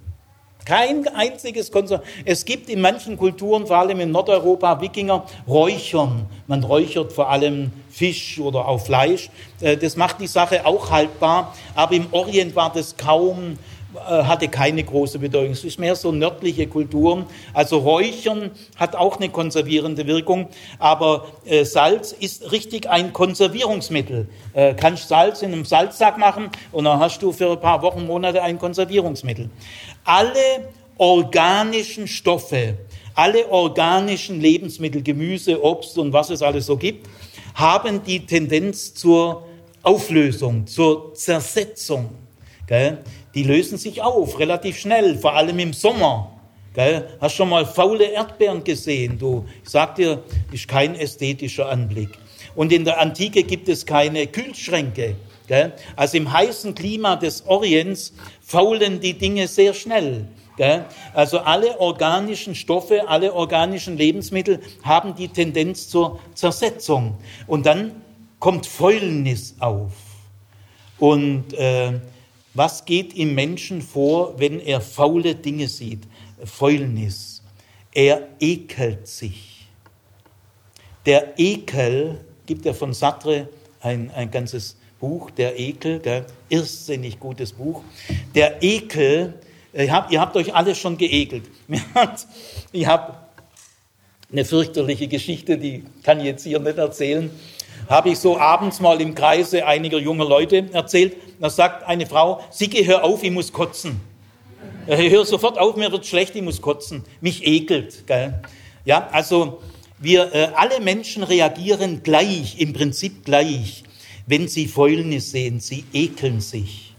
Kein einziges Konsum. Es gibt in manchen Kulturen, vor allem in Nordeuropa, Wikinger, Räuchern. Man räuchert vor allem Fisch oder auch Fleisch. Äh, das macht die Sache auch haltbar. Aber im Orient war das kaum hatte keine große Bedeutung. Es ist mehr so nördliche Kulturen. Also Räuchern hat auch eine konservierende Wirkung, aber äh, Salz ist richtig ein Konservierungsmittel. Äh, kannst Salz in einem Salzsack machen und dann hast du für ein paar Wochen, Monate ein Konservierungsmittel. Alle organischen Stoffe, alle organischen Lebensmittel, Gemüse, Obst und was es alles so gibt, haben die Tendenz zur Auflösung, zur Zersetzung. Gell? Die lösen sich auf relativ schnell, vor allem im Sommer. Gell? Hast schon mal faule Erdbeeren gesehen? Du, ich sag dir, ist kein ästhetischer Anblick. Und in der Antike gibt es keine Kühlschränke. Gell? Also im heißen Klima des Orients faulen die Dinge sehr schnell. Also alle organischen Stoffe, alle organischen Lebensmittel haben die Tendenz zur Zersetzung. Und dann kommt Fäulnis auf. Und äh, was geht im Menschen vor, wenn er faule Dinge sieht? Fäulnis. Er ekelt sich. Der Ekel, gibt er von Sartre ein, ein ganzes Buch, der Ekel, gell? irrsinnig gutes Buch. Der Ekel Ihr habt, ihr habt euch alle schon geekelt. Ich habe eine fürchterliche Geschichte, die kann ich jetzt hier nicht erzählen. Habe ich so abends mal im Kreise einiger junger Leute erzählt. Da sagt eine Frau, Sigi, hör auf, ich muss kotzen. Hör sofort auf, mir wird schlecht, ich muss kotzen. Mich ekelt. Gell? Ja, also wir äh, alle Menschen reagieren gleich, im Prinzip gleich, wenn sie Fäulnis sehen. Sie ekeln sich.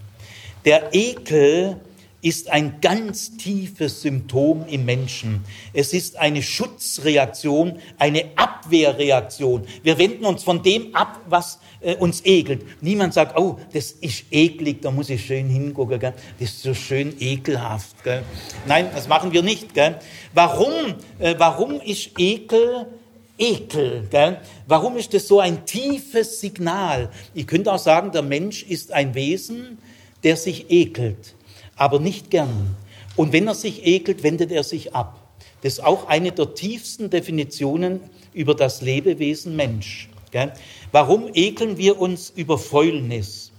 Der Ekel ist ein ganz tiefes Symptom im Menschen. Es ist eine Schutzreaktion, eine Abwehrreaktion. Wir wenden uns von dem ab, was äh, uns ekelt. Niemand sagt, oh, das ist eklig, da muss ich schön hingucken. Gell? Das ist so schön ekelhaft. Gell? Nein, das machen wir nicht. Gell? Warum, äh, warum ist Ekel Ekel. Gell? Warum ist das so ein tiefes Signal? Ich könnte auch sagen, der Mensch ist ein Wesen, der sich ekelt aber nicht gern. Und wenn er sich ekelt, wendet er sich ab. Das ist auch eine der tiefsten Definitionen über das Lebewesen Mensch. Warum ekeln wir uns über Fäulnis?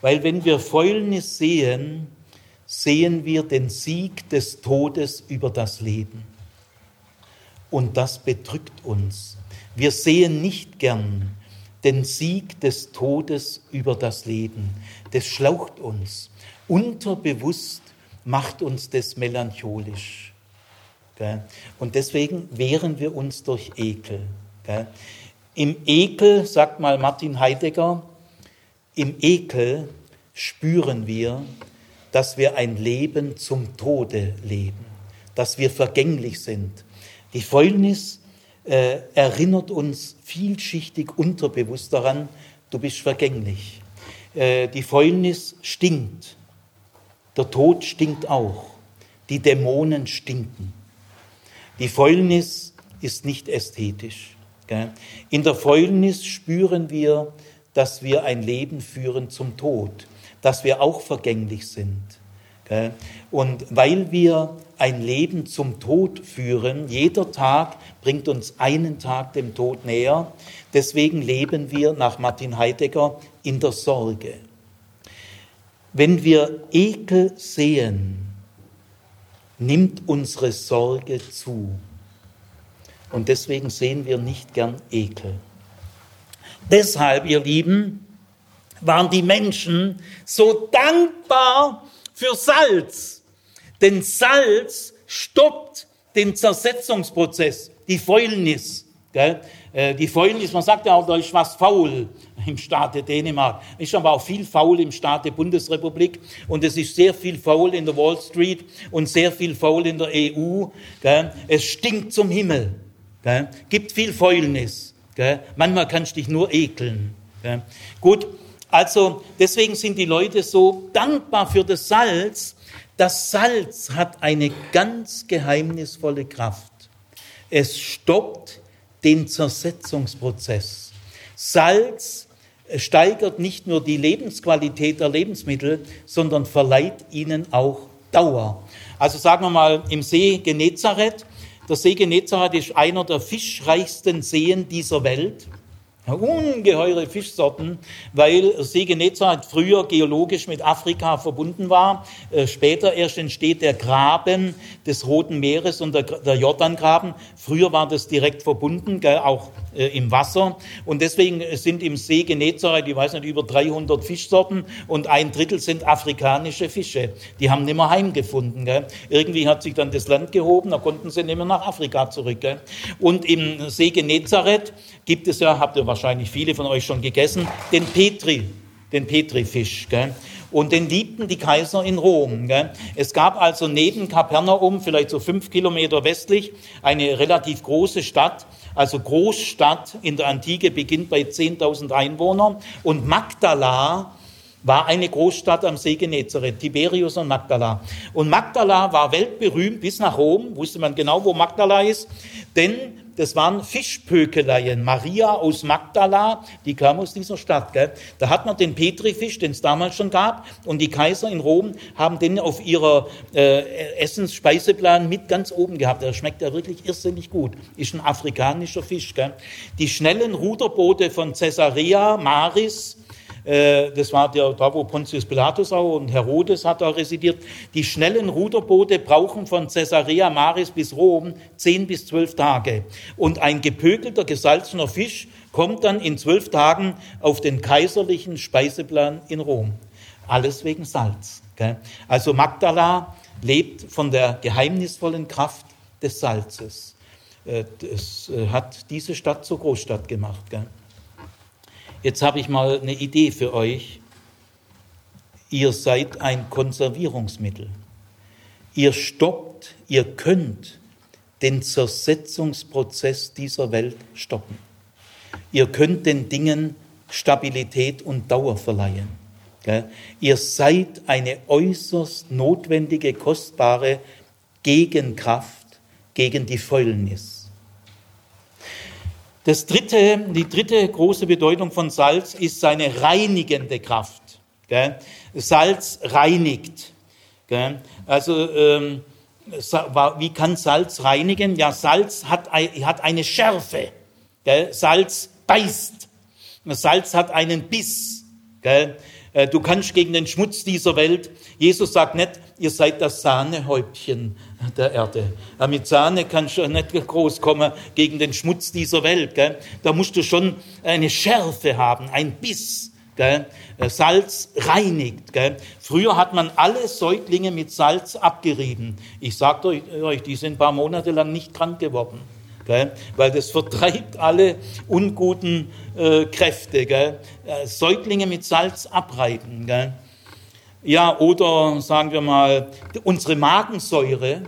Weil wenn wir Fäulnis sehen, sehen wir den Sieg des Todes über das Leben. Und das bedrückt uns. Wir sehen nicht gern den Sieg des Todes über das Leben. Das schlaucht uns unterbewusst macht uns das melancholisch. Und deswegen wehren wir uns durch Ekel. Im Ekel, sagt mal Martin Heidegger, im Ekel spüren wir, dass wir ein Leben zum Tode leben, dass wir vergänglich sind. Die Fäulnis äh, erinnert uns vielschichtig unterbewusst daran, du bist vergänglich. Äh, die Fäulnis stinkt. Der Tod stinkt auch. Die Dämonen stinken. Die Fäulnis ist nicht ästhetisch. In der Fäulnis spüren wir, dass wir ein Leben führen zum Tod, dass wir auch vergänglich sind. Und weil wir ein Leben zum Tod führen, jeder Tag bringt uns einen Tag dem Tod näher, deswegen leben wir nach Martin Heidegger in der Sorge. Wenn wir Ekel sehen, nimmt unsere Sorge zu. Und deswegen sehen wir nicht gern Ekel. Deshalb, ihr Lieben, waren die Menschen so dankbar für Salz. Denn Salz stoppt den Zersetzungsprozess, die Fäulnis. Gell? Äh, die Fäulnis, man sagt ja auch, da ist was faul im Staate Dänemark. Ist aber auch viel faul im Staate Bundesrepublik und es ist sehr viel faul in der Wall Street und sehr viel faul in der EU. Es stinkt zum Himmel. Gibt viel Fäulnis. Manchmal kannst du dich nur ekeln. Gut, also deswegen sind die Leute so dankbar für das Salz. Das Salz hat eine ganz geheimnisvolle Kraft. Es stoppt den Zersetzungsprozess. Salz steigert nicht nur die Lebensqualität der Lebensmittel, sondern verleiht ihnen auch Dauer. Also sagen wir mal im See Genezareth. Der See Genezareth ist einer der fischreichsten Seen dieser Welt. Ungeheure Fischsorten, weil See Genezareth früher geologisch mit Afrika verbunden war. Äh, später erst entsteht der Graben des Roten Meeres und der, Jordangraben. Früher war das direkt verbunden, gell, auch äh, im Wasser. Und deswegen sind im See Genezareth, ich weiß nicht, über 300 Fischsorten und ein Drittel sind afrikanische Fische. Die haben nicht mehr heimgefunden. Gell. Irgendwie hat sich dann das Land gehoben, da konnten sie nicht mehr nach Afrika zurück. Gell. Und im See Genezareth gibt es ja, habt ihr wahrscheinlich viele von euch schon gegessen, den Petri, den Petrifisch. Gell. Und den liebten die Kaiser in Rom. Gell. Es gab also neben Kapernaum, vielleicht so fünf Kilometer westlich, eine relativ große Stadt, also Großstadt in der Antike beginnt bei 10.000 Einwohnern. Und Magdala war eine Großstadt am See Genezareth, Tiberius und Magdala. Und Magdala war weltberühmt bis nach Rom, wusste man genau, wo Magdala ist, denn das waren Fischpökeleien. Maria aus Magdala, die kam aus dieser Stadt. Gell? Da hat man den Petrifisch, den es damals schon gab, und die Kaiser in Rom haben den auf ihrer äh, Essensspeiseplan mit ganz oben gehabt. Der schmeckt ja wirklich irrsinnig gut. Ist ein afrikanischer Fisch. Gell? Die schnellen Ruderboote von Caesarea Maris, das war der, da, wo Pontius Pilatus auch und Herodes hat da residiert. Die schnellen Ruderboote brauchen von Caesarea Maris bis Rom zehn bis zwölf Tage. Und ein gepökelter, gesalzener Fisch kommt dann in zwölf Tagen auf den kaiserlichen Speiseplan in Rom. Alles wegen Salz. Also Magdala lebt von der geheimnisvollen Kraft des Salzes. Äh, das äh, hat diese Stadt zur Großstadt gemacht. Jetzt habe ich mal eine Idee für euch. Ihr seid ein Konservierungsmittel. Ihr stoppt, ihr könnt den Zersetzungsprozess dieser Welt stoppen. Ihr könnt den Dingen Stabilität und Dauer verleihen. Ihr seid eine äußerst notwendige, kostbare Gegenkraft gegen die Fäulnis. Das dritte, die dritte große Bedeutung von Salz ist seine reinigende Kraft. Gell? Salz reinigt. Gell? Also ähm, wie kann Salz reinigen? Ja, Salz hat, hat eine Schärfe. Gell? Salz beißt. Salz hat einen Biss. Äh, du kannst gegen den Schmutz dieser Welt, Jesus sagt nicht, ihr seid das Sahnehäubchen der Erde. Mit Sahne kannst du nicht groß kommen gegen den Schmutz dieser Welt. Gell? Da musst du schon eine Schärfe haben, ein Biss. Gell? Äh, Salz reinigt. Gell? Früher hat man alle Säuglinge mit Salz abgerieben. Ich sage euch, die sind ein paar Monate lang nicht krank geworden gell? weil das vertreibt alle unguten äh, Kräfte. Gell? Äh, Säuglinge mit Salz abreiben. Ja, oder sagen wir mal, unsere Magensäure,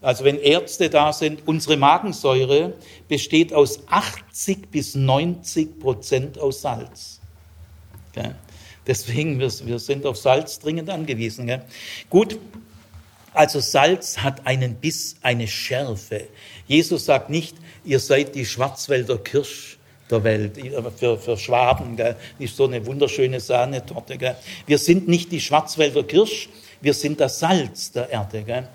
also wenn Ärzte da sind, unsere Magensäure besteht aus 80 bis 90 Prozent aus Salz. Gell? Deswegen, wir, wir sind auf Salz dringend angewiesen. Gell? Gut, also Salz hat einen Biss, eine Schärfe. Jesus sagt nicht, ihr seid die Schwarzwälder Kirsch der Welt, für, für Schwaben, gell? ist so eine wunderschöne Sahnetorte. Gell? Wir sind nicht die Schwarzwälder Kirsch, wir sind das Salz der Erde. Gell?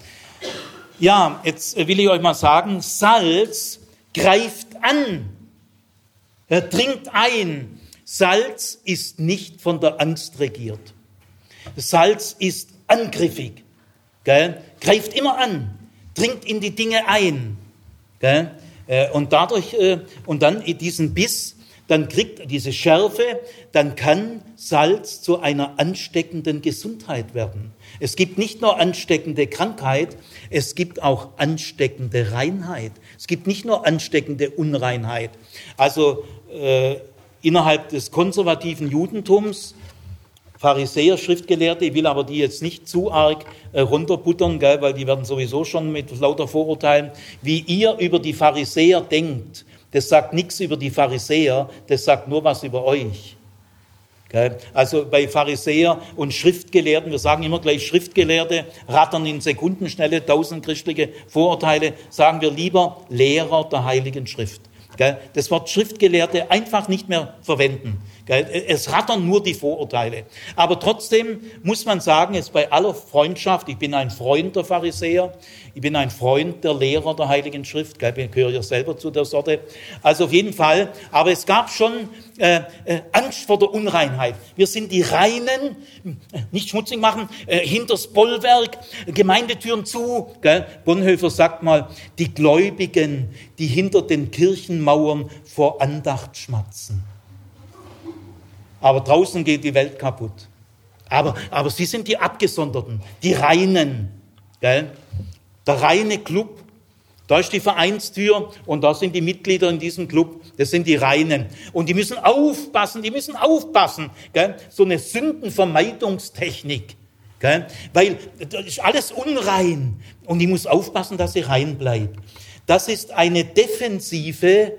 Ja, jetzt will ich euch mal sagen, Salz greift an, er dringt ein. Salz ist nicht von der Angst regiert. Salz ist angriffig, gell? greift immer an, dringt in die Dinge ein. Gell? Äh, und dadurch, äh, und dann diesen Biss, dann kriegt diese Schärfe, dann kann Salz zu einer ansteckenden Gesundheit werden. Es gibt nicht nur ansteckende Krankheit, es gibt auch ansteckende Reinheit. Es gibt nicht nur ansteckende Unreinheit. Also äh, innerhalb des konservativen Judentums Pharisäer, Schriftgelehrte, ich will aber die jetzt nicht zu arg äh, runterbuttern, gell, weil die werden sowieso schon mit lauter Vorurteilen, wie ihr über die Pharisäer denkt, das sagt nichts über die Pharisäer, das sagt nur was über euch. Gell? Also bei Pharisäer und Schriftgelehrten, wir sagen immer gleich Schriftgelehrte, rattern in Sekundenschnelle tausend christliche Vorurteile, sagen wir lieber Lehrer der Heiligen Schrift. Gell? Das Wort Schriftgelehrte einfach nicht mehr verwenden. Es rattern nur die Vorurteile. Aber trotzdem muss man sagen, es bei aller Freundschaft, ich bin ein Freund der Pharisäer, ich bin ein Freund der Lehrer der Heiligen Schrift, ich gehöre ja selber zu der Sorte. Also auf jeden Fall, aber es gab schon äh, äh, Angst vor der Unreinheit. Wir sind die Reinen, nicht schmutzig machen, äh, hinters Bollwerk, Gemeindetüren zu. Gell? Bonhoeffer sagt mal, die Gläubigen, die hinter den Kirchenmauern vor Andacht schmatzen. Aber draußen geht die Welt kaputt. Aber, aber sie sind die Abgesonderten, die Reinen. Gell? Der reine Club, da ist die Vereinstür und da sind die Mitglieder in diesem Club, das sind die Reinen. Und die müssen aufpassen, die müssen aufpassen. Gell? So eine Sündenvermeidungstechnik. Gell? Weil das ist alles unrein und die muss aufpassen, dass sie rein bleibt. Das ist eine defensive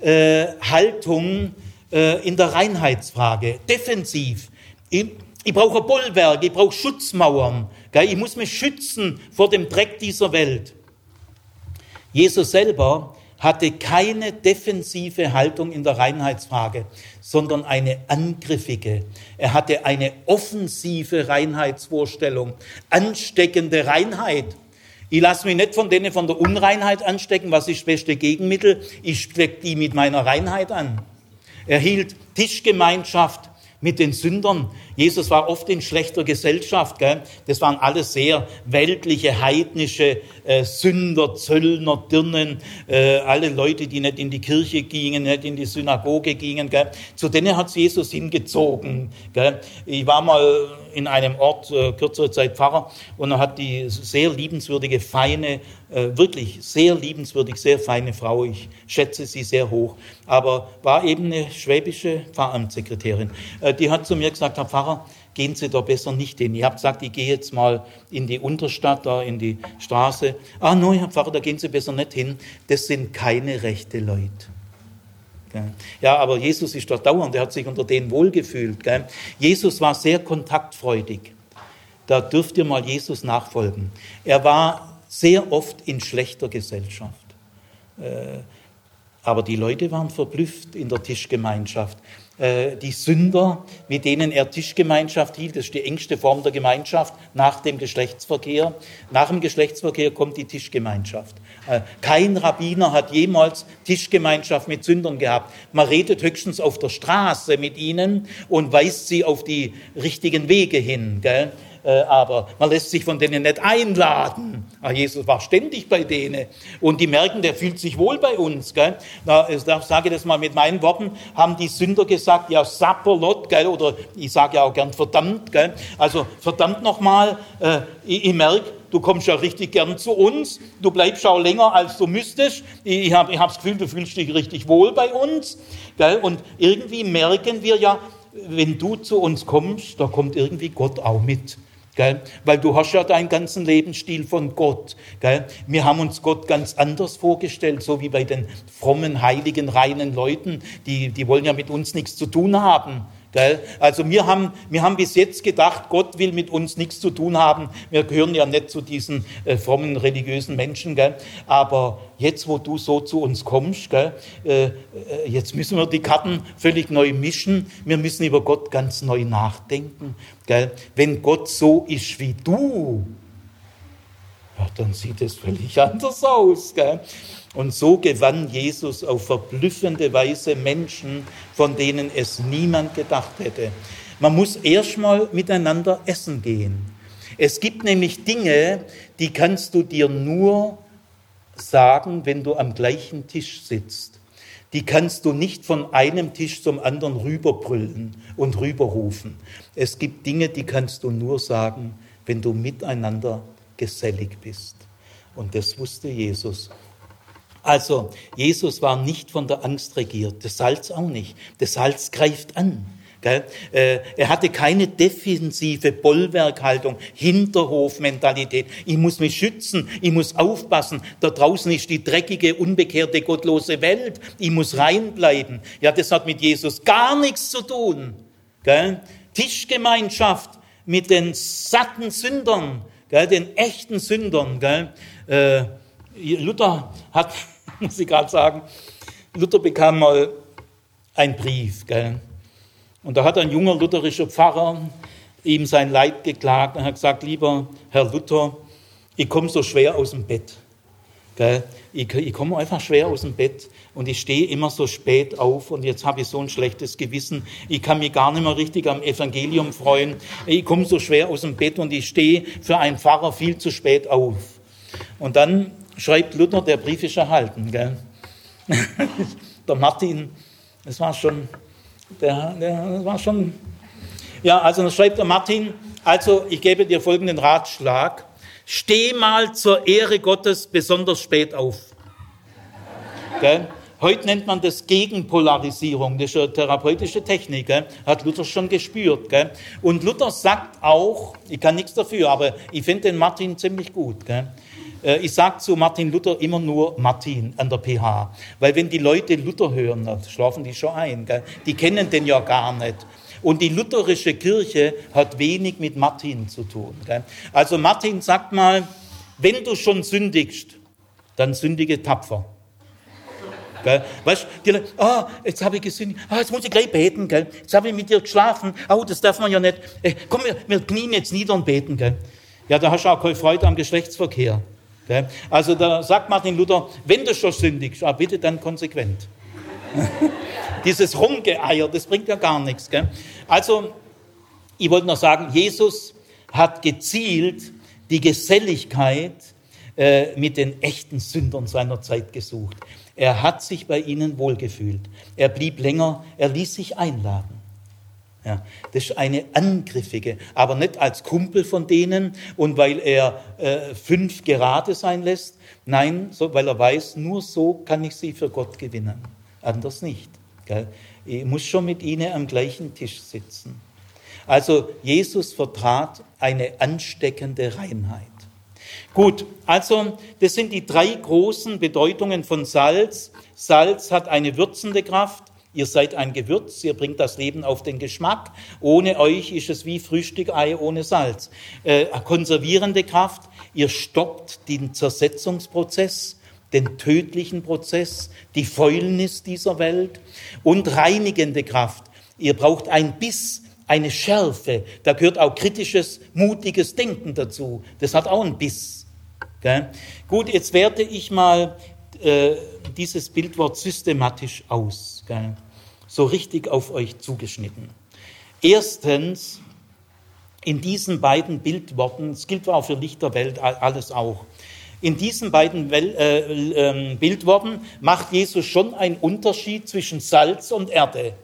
äh, Haltung äh, in der Reinheitsfrage. Defensiv. Ich, ich brauche Bollwerke, ich brauche Schutzmauern. Gell? Ich muss mich schützen vor dem Dreck dieser Welt. Jesus selber hatte keine defensive Haltung in der Reinheitsfrage, sondern eine angriffige. Er hatte eine offensive Reinheitsvorstellung, ansteckende Reinheit. Ich lasse mich nicht von denen von der Unreinheit anstecken. Was ist das beste Gegenmittel? Ich stecke die mit meiner Reinheit an. Er hielt Tischgemeinschaft mit den Sündern. Jesus war oft in schlechter Gesellschaft. Gell? Das waren alles sehr weltliche, heidnische äh, Sünder, Zöllner, Dirnen, äh, alle Leute, die nicht in die Kirche gingen, nicht in die Synagoge gingen. Gell? Zu denen hat Jesus hingezogen. Gell? Ich war mal in einem Ort äh, kürzere Zeit Pfarrer und er hat die sehr liebenswürdige, feine, äh, wirklich sehr liebenswürdig, sehr feine Frau. Ich schätze sie sehr hoch, aber war eben eine schwäbische Pfarramtssekretärin. Äh, die hat zu mir gesagt, Herr Pfarrer, gehen Sie da besser nicht hin. Ich habe gesagt, ich gehe jetzt mal in die Unterstadt, da in die Straße. Ah, nein, Herr Pfarrer, da gehen Sie besser nicht hin. Das sind keine rechte Leute. Ja, aber Jesus ist dort dauernd, er hat sich unter denen wohlgefühlt. Jesus war sehr kontaktfreudig. Da dürft ihr mal Jesus nachfolgen. Er war sehr oft in schlechter Gesellschaft. Äh, aber die Leute waren verblüfft in der Tischgemeinschaft. Äh, die Sünder, mit denen er Tischgemeinschaft hielt, das ist die engste Form der Gemeinschaft nach dem Geschlechtsverkehr. Nach dem Geschlechtsverkehr kommt die Tischgemeinschaft. Äh, kein Rabbiner hat jemals Tischgemeinschaft mit Sündern gehabt. Man redet höchstens auf der Straße mit ihnen und weist sie auf die richtigen Wege hin. Gell? Äh, aber man lässt sich von denen nicht einladen. Ah, Jesus war ständig bei denen und die merken, der fühlt sich wohl bei uns. Gell? Na, ich sage das mal mit meinen Worten, haben die Sünder gesagt, ja Sapperlot, oder ich sage ja auch gern verdammt, gell? also verdammt nochmal, äh, ich, ich merke, du kommst ja richtig gern zu uns, du bleibst auch länger, als du müsstest. Ich habe ich hab das Gefühl, du fühlst dich richtig wohl bei uns. Gell? Und irgendwie merken wir ja, wenn du zu uns kommst, da kommt irgendwie Gott auch mit. Gell? Weil du hast ja deinen ganzen Lebensstil von Gott. Gell? Wir haben uns Gott ganz anders vorgestellt, so wie bei den frommen, heiligen, reinen Leuten. Die, die wollen ja mit uns nichts zu tun haben. Also wir haben, wir haben bis jetzt gedacht, Gott will mit uns nichts zu tun haben. Wir gehören ja nicht zu diesen äh, frommen religiösen Menschen. Gell? Aber jetzt, wo du so zu uns kommst, gell, äh, äh, jetzt müssen wir die Karten völlig neu mischen. Wir müssen über Gott ganz neu nachdenken. Gell? Wenn Gott so ist wie du, ja, dann sieht es völlig anders aus. Gell? Und so gewann Jesus auf verblüffende Weise Menschen, von denen es niemand gedacht hätte. Man muss erstmal miteinander essen gehen. Es gibt nämlich Dinge, die kannst du dir nur sagen, wenn du am gleichen Tisch sitzt. Die kannst du nicht von einem Tisch zum anderen rüberbrüllen und rüberrufen. Es gibt Dinge, die kannst du nur sagen, wenn du miteinander gesellig bist. Und das wusste Jesus. Also, Jesus war nicht von der Angst regiert, das Salz auch nicht. Das Salz greift an. Gell? Äh, er hatte keine defensive Bollwerkhaltung, Hinterhofmentalität. Ich muss mich schützen, ich muss aufpassen. Da draußen ist die dreckige, unbekehrte, gottlose Welt. Ich muss reinbleiben. Ja, das hat mit Jesus gar nichts zu tun. Gell? Tischgemeinschaft mit den satten Sündern, gell? den echten Sündern. Gell? Äh, Luther hat, muss ich gerade sagen, Luther bekam mal einen Brief. Gell? Und da hat ein junger lutherischer Pfarrer ihm sein Leid geklagt und hat gesagt, lieber Herr Luther, ich komme so schwer aus dem Bett. Ich, ich komme einfach schwer aus dem Bett und ich stehe immer so spät auf und jetzt habe ich so ein schlechtes Gewissen. Ich kann mich gar nicht mehr richtig am Evangelium freuen. Ich komme so schwer aus dem Bett und ich stehe für einen Pfarrer viel zu spät auf. Und dann schreibt Luther, der Brief ist erhalten. Gell? der Martin, das war schon, der, der, das war schon, ja, also dann schreibt der Martin, also ich gebe dir folgenden Ratschlag, steh mal zur Ehre Gottes besonders spät auf. Gell? Heute nennt man das Gegenpolarisierung, das ist eine therapeutische Technik, gell? hat Luther schon gespürt. Gell? Und Luther sagt auch, ich kann nichts dafür, aber ich finde den Martin ziemlich gut. Gell? Äh, ich sage zu Martin Luther immer nur Martin an der PH, weil wenn die Leute Luther hören, dann schlafen die schon ein. Gell? Die kennen den ja gar nicht. Und die lutherische Kirche hat wenig mit Martin zu tun. Gell? Also Martin sagt mal, wenn du schon sündigst, dann sündige tapfer. Gell? Weißt du, oh, jetzt habe ich gesündigt, oh, jetzt muss ich gleich beten, gell? jetzt habe ich mit dir geschlafen, oh, das darf man ja nicht. Äh, komm, wir, wir knien jetzt nieder und beten. Gell? Ja, da hast du auch keine Freude am Geschlechtsverkehr. Also da sagt Martin Luther, wenn du schon sündigst, ah, bitte dann konsequent. Dieses Rumgeeier, das bringt ja gar nichts. Gell? Also, ich wollte noch sagen, Jesus hat gezielt die Geselligkeit äh, mit den echten Sündern seiner Zeit gesucht. Er hat sich bei ihnen wohlgefühlt. Er blieb länger, er ließ sich einladen. Ja, das ist eine angriffige, aber nicht als Kumpel von denen und weil er äh, fünf gerade sein lässt. Nein, so, weil er weiß, nur so kann ich sie für Gott gewinnen. Anders nicht. Gell? Ich muss schon mit ihnen am gleichen Tisch sitzen. Also Jesus vertrat eine ansteckende Reinheit. Gut, also das sind die drei großen Bedeutungen von Salz. Salz hat eine würzende Kraft. Ihr seid ein Gewürz, ihr bringt das Leben auf den Geschmack. Ohne euch ist es wie Frühstückei ohne Salz. Äh, konservierende Kraft, ihr stoppt den Zersetzungsprozess, den tödlichen Prozess, die Fäulnis dieser Welt. Und reinigende Kraft, ihr braucht ein Biss, eine Schärfe. Da gehört auch kritisches, mutiges Denken dazu. Das hat auch einen Biss. Gell? Gut, jetzt werte ich mal äh, dieses Bildwort systematisch aus. Gell? So richtig auf euch zugeschnitten. Erstens, in diesen beiden Bildworten, es gilt auch für Licht der Welt, alles auch, in diesen beiden äh, äh, Bildworten macht Jesus schon einen Unterschied zwischen Salz und Erde.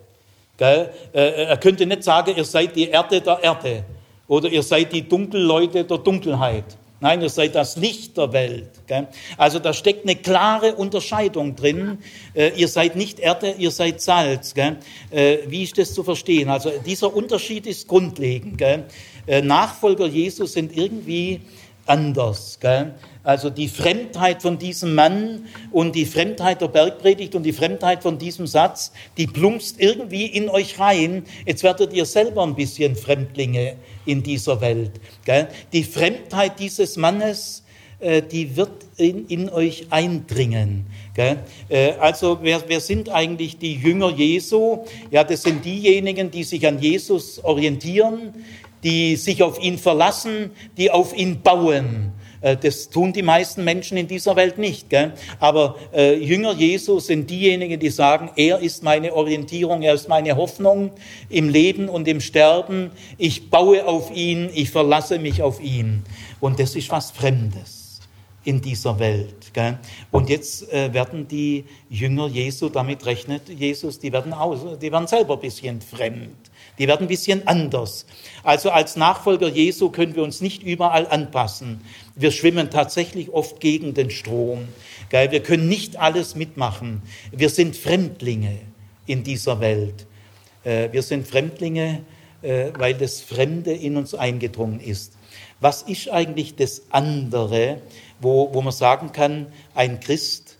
Gell? Äh, er könnte nicht sagen, ihr seid die Erde der Erde oder ihr seid die Dunkelleute der Dunkelheit. Nein, ihr seid das Licht der Welt. Gell? Also da steckt eine klare Unterscheidung drin. Äh, ihr seid nicht Erde, ihr seid Salz. Gell? Äh, wie ist das zu verstehen? Also dieser Unterschied ist grundlegend. Gell? Äh, Nachfolger Jesus sind irgendwie anders. Gell? Also die Fremdheit von diesem Mann und die Fremdheit der Bergpredigt und die Fremdheit von diesem Satz, die plumpst irgendwie in euch rein. Jetzt werdet ihr selber ein bisschen Fremdlinge in dieser Welt. Gell? Die Fremdheit dieses Mannes, äh, die wird in, in euch eindringen. Gell? Äh, also wer, wer sind eigentlich die Jünger Jesu? Ja, das sind diejenigen, die sich an Jesus orientieren, die sich auf ihn verlassen, die auf ihn bauen. Äh, das tun die meisten Menschen in dieser Welt nicht. Gell? Aber äh, Jünger Jesu sind diejenigen, die sagen, er ist meine Orientierung, er ist meine Hoffnung im Leben und im Sterben. Ich baue auf ihn, ich verlasse mich auf ihn. Und das ist was Fremdes in dieser Welt. Gell? Und jetzt äh, werden die Jünger Jesu, damit rechnet Jesus, die werden, aus, die werden selber ein bisschen fremd. Die werden ein bisschen anders. Also als Nachfolger Jesu können wir uns nicht überall anpassen. Wir schwimmen tatsächlich oft gegen den Strom. Wir können nicht alles mitmachen. Wir sind Fremdlinge in dieser Welt. Äh, wir sind Fremdlinge, äh, weil das Fremde in uns eingedrungen ist. Was ist eigentlich das andere, wo, wo man sagen kann, ein Christ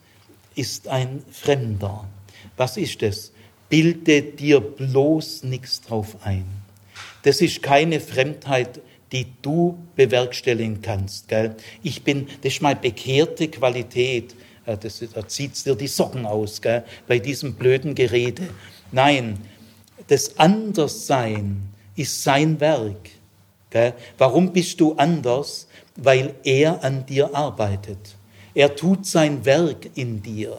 ist ein Fremder? Was ist das? bilde dir bloß nichts drauf ein. Das ist keine Fremdheit, die du bewerkstelligen kannst. Gell? Ich bin, das ist mal bekehrte Qualität. Das, da zieht dir die Socken aus gell? bei diesem blöden Gerede. Nein, das Anderssein ist sein Werk. Warum bist du anders? Weil er an dir arbeitet. Er tut sein Werk in dir.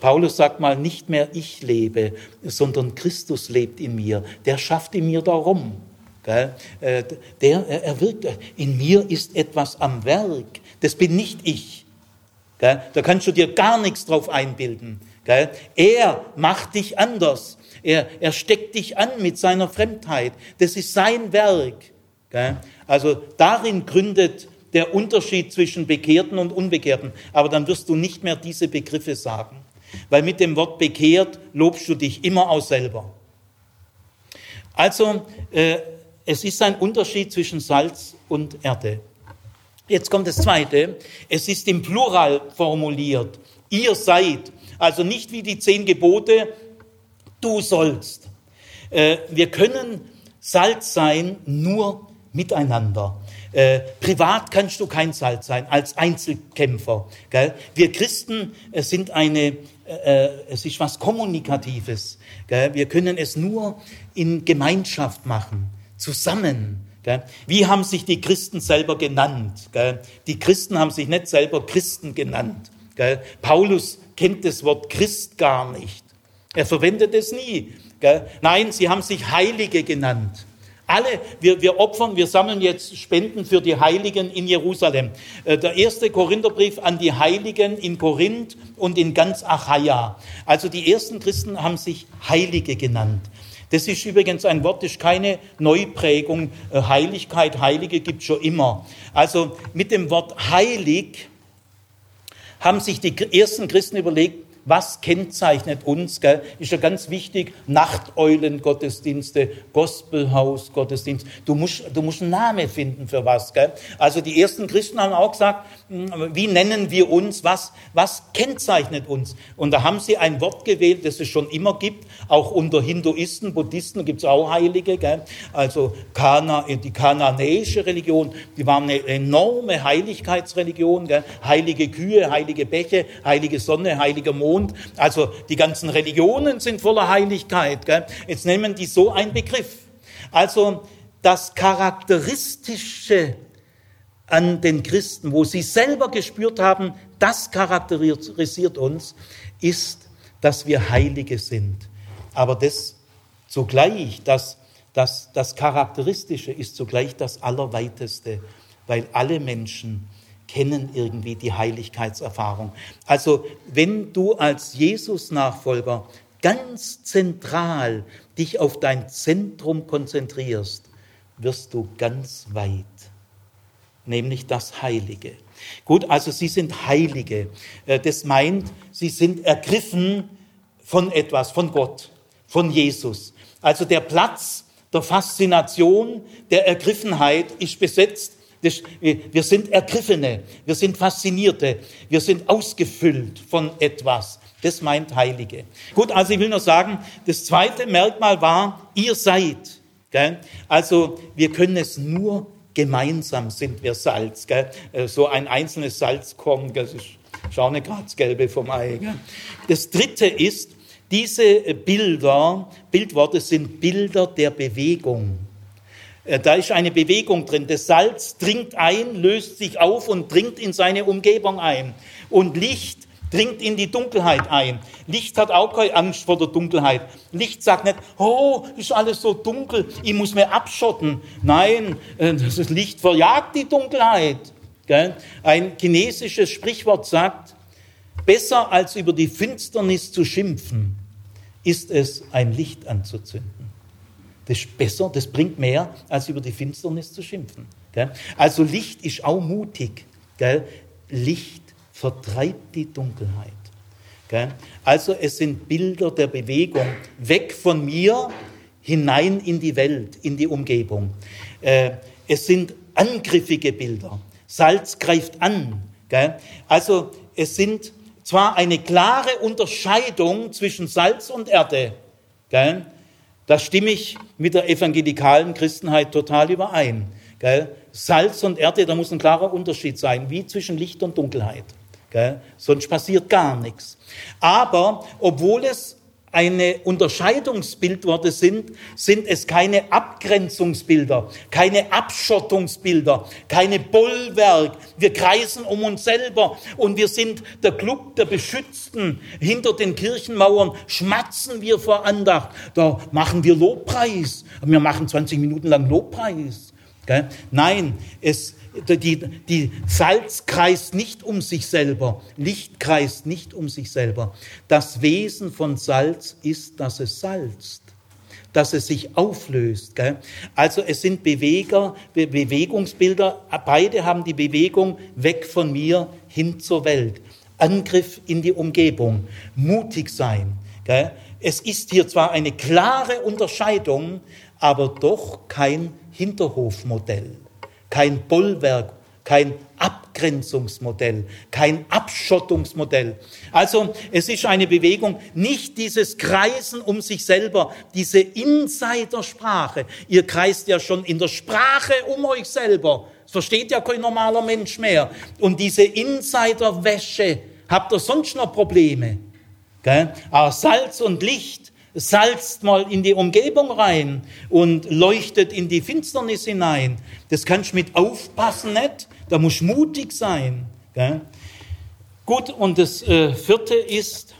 Paulus sagt mal, nicht mehr ich lebe, sondern Christus lebt in mir. Der schafft in mir darum. Der, er wirkt, in mir ist etwas am Werk. Das bin nicht ich. Da kannst du dir gar nichts drauf einbilden. Er macht dich anders. Er, er steckt dich an mit seiner Fremdheit. Das ist sein Werk. Also darin gründet der Unterschied zwischen Bekehrten und Unbekehrten. Aber dann wirst du nicht mehr diese Begriffe sagen. Weil mit dem Wort bekehrt lobst du dich immer auch selber. Also, äh, es ist ein Unterschied zwischen Salz und Erde. Jetzt kommt das Zweite. Es ist im Plural formuliert. Ihr seid. Also nicht wie die zehn Gebote, du sollst. Äh, wir können Salz sein nur miteinander. Äh, privat kannst du kein Salz sein, als Einzelkämpfer. Wir Christen äh, sind eine, es ist was Kommunikatives. Wir können es nur in Gemeinschaft machen, zusammen. Gell? Wie haben sich die Christen selber genannt? Gell? Die Christen haben sich nicht selber Christen genannt. Gell? Paulus kennt das Wort Christ gar nicht. Er verwendet es nie. Nein, sie haben sich Heilige genannt. Alle, wir, wir opfern, wir sammeln jetzt Spenden für die Heiligen in Jerusalem. Äh, der erste Korintherbrief an die Heiligen in Korinth und in ganz Achaia. Also die ersten Christen haben sich Heilige genannt. Das ist übrigens ein Wort, das ist keine Neuprägung. Äh, Heiligkeit, Heilige gibt schon immer. Also mit dem Wort heilig haben sich die ersten Christen überlegt, was kennzeichnet uns? Gell? Ist ja ganz wichtig. Nachteulen-Gottesdienste, Gospelhaus-Gottesdienst. Du musst, du musst einen Namen finden für was. Gell? Also die ersten Christen haben auch gesagt, hm, wie nennen wir uns? Was, was kennzeichnet uns? Und da haben sie ein Wort gewählt, das es schon immer gibt. Auch unter Hinduisten, Buddhisten gibt es auch Heilige. Gell? Also Kana, die kananäische Religion, die war eine enorme Heiligkeitsreligion. Gell? Heilige Kühe, heilige Bäche, heilige Sonne, heiliger Mond. Mond. Also die ganzen Religionen sind voller Heiligkeit. Gell? Jetzt nehmen die so einen Begriff. Also das Charakteristische an den Christen, wo sie selber gespürt haben, das charakterisiert uns, ist, dass wir Heilige sind. Aber das zugleich, das, das, das Charakteristische ist zugleich das Allerweiteste, weil alle Menschen kennen irgendwie die Heiligkeitserfahrung. Also wenn du als Jesus-Nachfolger ganz zentral dich auf dein Zentrum konzentrierst, wirst du ganz weit, nämlich das Heilige. Gut, also sie sind Heilige. Äh, das meint, sie sind ergriffen von etwas, von Gott, von Jesus. Also der Platz der Faszination, der Ergriffenheit ist besetzt das, wir sind Ergriffene, wir sind Faszinierte, wir sind ausgefüllt von etwas. Das meint Heilige. Gut, also ich will nur sagen, das zweite Merkmal war, ihr seid. Gell? Also wir können es nur gemeinsam sind wir Salz. Gell? Äh, so ein einzelnes Salzkorn, das ist schau nicht gerade das Gelbe vom Ei. Gell? Das dritte ist, diese Bilder, Bildworte sind Bilder der Bewegung. Äh, da ist eine Bewegung drin. Das Salz dringt ein, löst sich auf und dringt in seine Umgebung ein. Und Licht dringt in die Dunkelheit ein. Licht hat auch keine Angst vor der Dunkelheit. Licht sagt nicht, oh, ist alles so dunkel, ich muss mir abschotten. Nein, äh, das Licht verjagt die Dunkelheit. Ein chinesisches Sprichwort sagt, besser als über die Finsternis zu schimpfen, ist es, ein Licht anzuzünden. Das ist besser, das bringt mehr, als über die Finsternis zu schimpfen. Gell? Also Licht ist auch mutig. Gell? Licht vertreibt die Dunkelheit. Gell? Also es sind Bilder der Bewegung weg von mir hinein in die Welt, in die Umgebung. Äh, es sind angriffige Bilder. Salz greift an. Also es sind zwar eine klare Unterscheidung zwischen Salz und Erde. Da stimme ich mit der evangelikalen Christenheit total überein. Gell? Salz und Erde, da muss ein klarer Unterschied sein, wie zwischen Licht und Dunkelheit. Gell? Sonst passiert gar nichts. Aber obwohl es eine Unterscheidungsbildworte sind, sind es keine Abgrenzungsbilder, keine Abschottungsbilder, keine Bollwerk. Wir kreisen um uns selber und wir sind der Club der Beschützten. Hinter den Kirchenmauern schmatzen wir vor Andacht. Da machen wir Lobpreis. Wir machen 20 Minuten lang Lobpreis. Nein, es, die, die Salz kreist nicht um sich selber, Licht kreist nicht um sich selber. Das Wesen von Salz ist, dass es salzt, dass es sich auflöst. Gell? Also es sind Beweger, Be Bewegungsbilder, beide haben die Bewegung weg von mir hin zur Welt. Angriff in die Umgebung, mutig sein. Gell? Es ist hier zwar eine klare Unterscheidung, aber doch kein Hinterhofmodell kein Bollwerk, kein Abgrenzungsmodell, kein Abschottungsmodell. Also es ist eine Bewegung, nicht dieses Kreisen um sich selber, diese Insidersprache. Ihr kreist ja schon in der Sprache um euch selber. Das versteht ja kein normaler Mensch mehr. Und diese Insiderwäsche, habt ihr sonst noch Probleme? Gell? Aber Salz und Licht salzt mal in die Umgebung rein und leuchtet in die Finsternis hinein. Das kannst du mit aufpassen nicht, da musst du mutig sein. Gell? Gut, und das äh, vierte ist,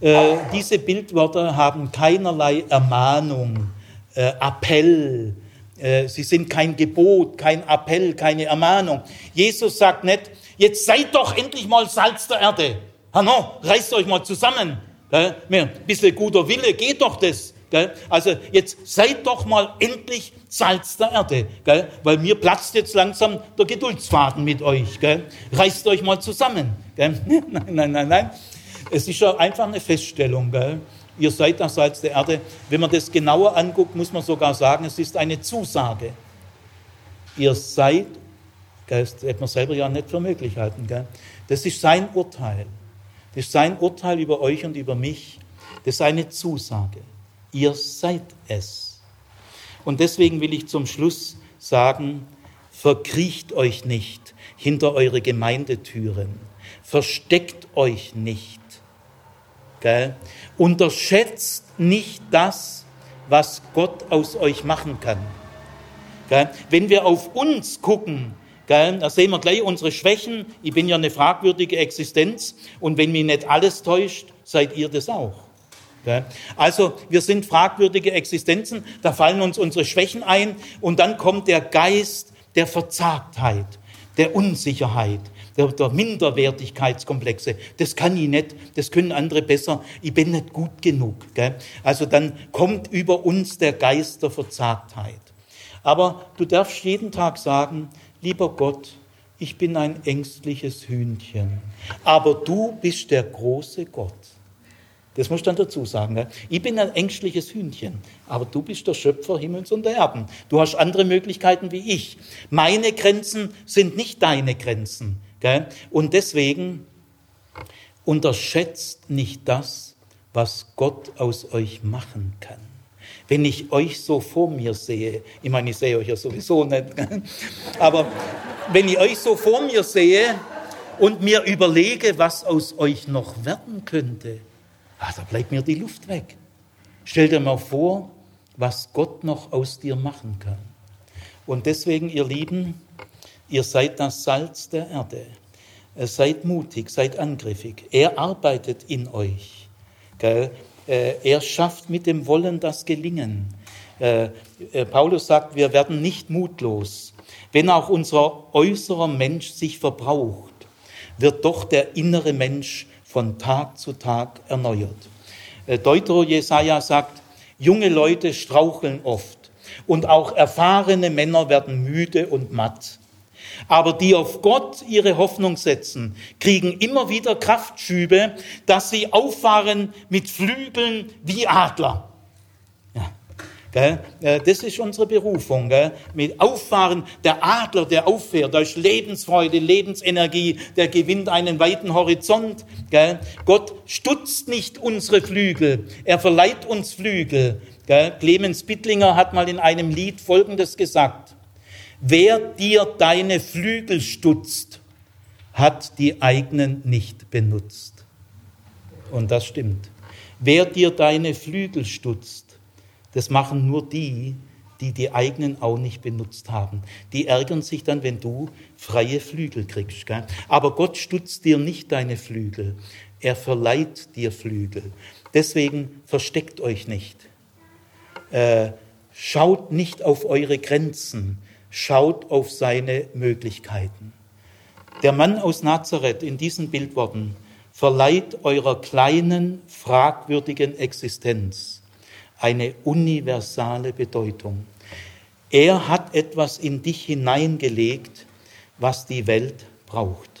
äh, diese Bildwörter haben keinerlei Ermahnung, äh, Appell, äh, sie sind kein Gebot, kein Appell, keine Ermahnung. Jesus sagt nicht, jetzt seid doch endlich mal Salz der Erde. Hanno, reißt euch mal zusammen. Ein bisschen guter Wille geht doch das. Also jetzt seid doch mal endlich Salz der Erde, weil mir platzt jetzt langsam der Geduldsfaden mit euch. Reißt euch mal zusammen. Nein, nein, nein, nein. Es ist ja einfach eine Feststellung. Ihr seid das Salz der Erde. Wenn man das genauer anguckt, muss man sogar sagen, es ist eine Zusage. Ihr seid, das hätte man selber ja nicht für möglich halten. Das ist sein Urteil. Das ist sein Urteil über euch und über mich. Das ist eine Zusage. Ihr seid es. Und deswegen will ich zum Schluss sagen, verkriecht euch nicht hinter eure Gemeindetüren. Versteckt euch nicht. Gell? Unterschätzt nicht das, was Gott aus euch machen kann. Gell? Wenn wir auf uns gucken, da sehen wir gleich unsere Schwächen. Ich bin ja eine fragwürdige Existenz und wenn mich nicht alles täuscht, seid ihr das auch. Also wir sind fragwürdige Existenzen, da fallen uns unsere Schwächen ein und dann kommt der Geist der Verzagtheit, der Unsicherheit, der, der Minderwertigkeitskomplexe. Das kann ich nicht, das können andere besser, ich bin nicht gut genug. Also dann kommt über uns der Geist der Verzagtheit. Aber du darfst jeden Tag sagen, lieber Gott, ich bin ein ängstliches Hühnchen, aber du bist der große Gott. Das muss ich dann dazu sagen. Ich bin ein ängstliches Hühnchen, aber du bist der Schöpfer Himmels und Erden. Du hast andere Möglichkeiten wie ich. Meine Grenzen sind nicht deine Grenzen. Und deswegen unterschätzt nicht das, was Gott aus euch machen kann. Wenn ich euch so vor mir sehe, ich meine, ich sehe euch ja sowieso nicht, aber wenn ich euch so vor mir sehe und mir überlege, was aus euch noch werden könnte, ah, da bleibt mir die Luft weg. Stell dir mal vor, was Gott noch aus dir machen kann. Und deswegen, ihr Lieben, ihr seid das Salz der Erde. Seid mutig, seid angriffig. Er arbeitet in euch. Gell? Äh, er schafft mit dem Wollen das Gelingen. Äh, äh, Paulus sagt, wir werden nicht mutlos. Wenn auch unser äußerer Mensch sich verbraucht, wird doch der innere Mensch von Tag zu Tag erneuert. Deutero Jesaja sagt, junge Leute straucheln oft und auch erfahrene Männer werden müde und matt. Aber die auf Gott ihre Hoffnung setzen, kriegen immer wieder Kraftschübe, dass sie auffahren mit Flügeln wie Adler. Ja, gell? Das ist unsere Berufung. Gell? Mit Auffahren, der Adler, der auffährt, da ist Lebensfreude, Lebensenergie, der gewinnt einen weiten Horizont. Gell? Gott stutzt nicht unsere Flügel, er verleiht uns Flügel. Gell? Clemens Bittlinger hat mal in einem Lied Folgendes gesagt. Wer dir deine Flügel stutzt, hat die eigenen nicht benutzt. Und das stimmt. Wer dir deine Flügel stutzt, das machen nur die, die die eigenen auch nicht benutzt haben. Die ärgern sich dann, wenn du freie Flügel kriegst. Gell? Aber Gott stutzt dir nicht deine Flügel. Er verleiht dir Flügel. Deswegen versteckt euch nicht. Äh, schaut nicht auf eure Grenzen. Schaut auf seine Möglichkeiten. Der Mann aus Nazareth in diesen Bildworten verleiht eurer kleinen, fragwürdigen Existenz eine universale Bedeutung. Er hat etwas in dich hineingelegt, was die Welt braucht.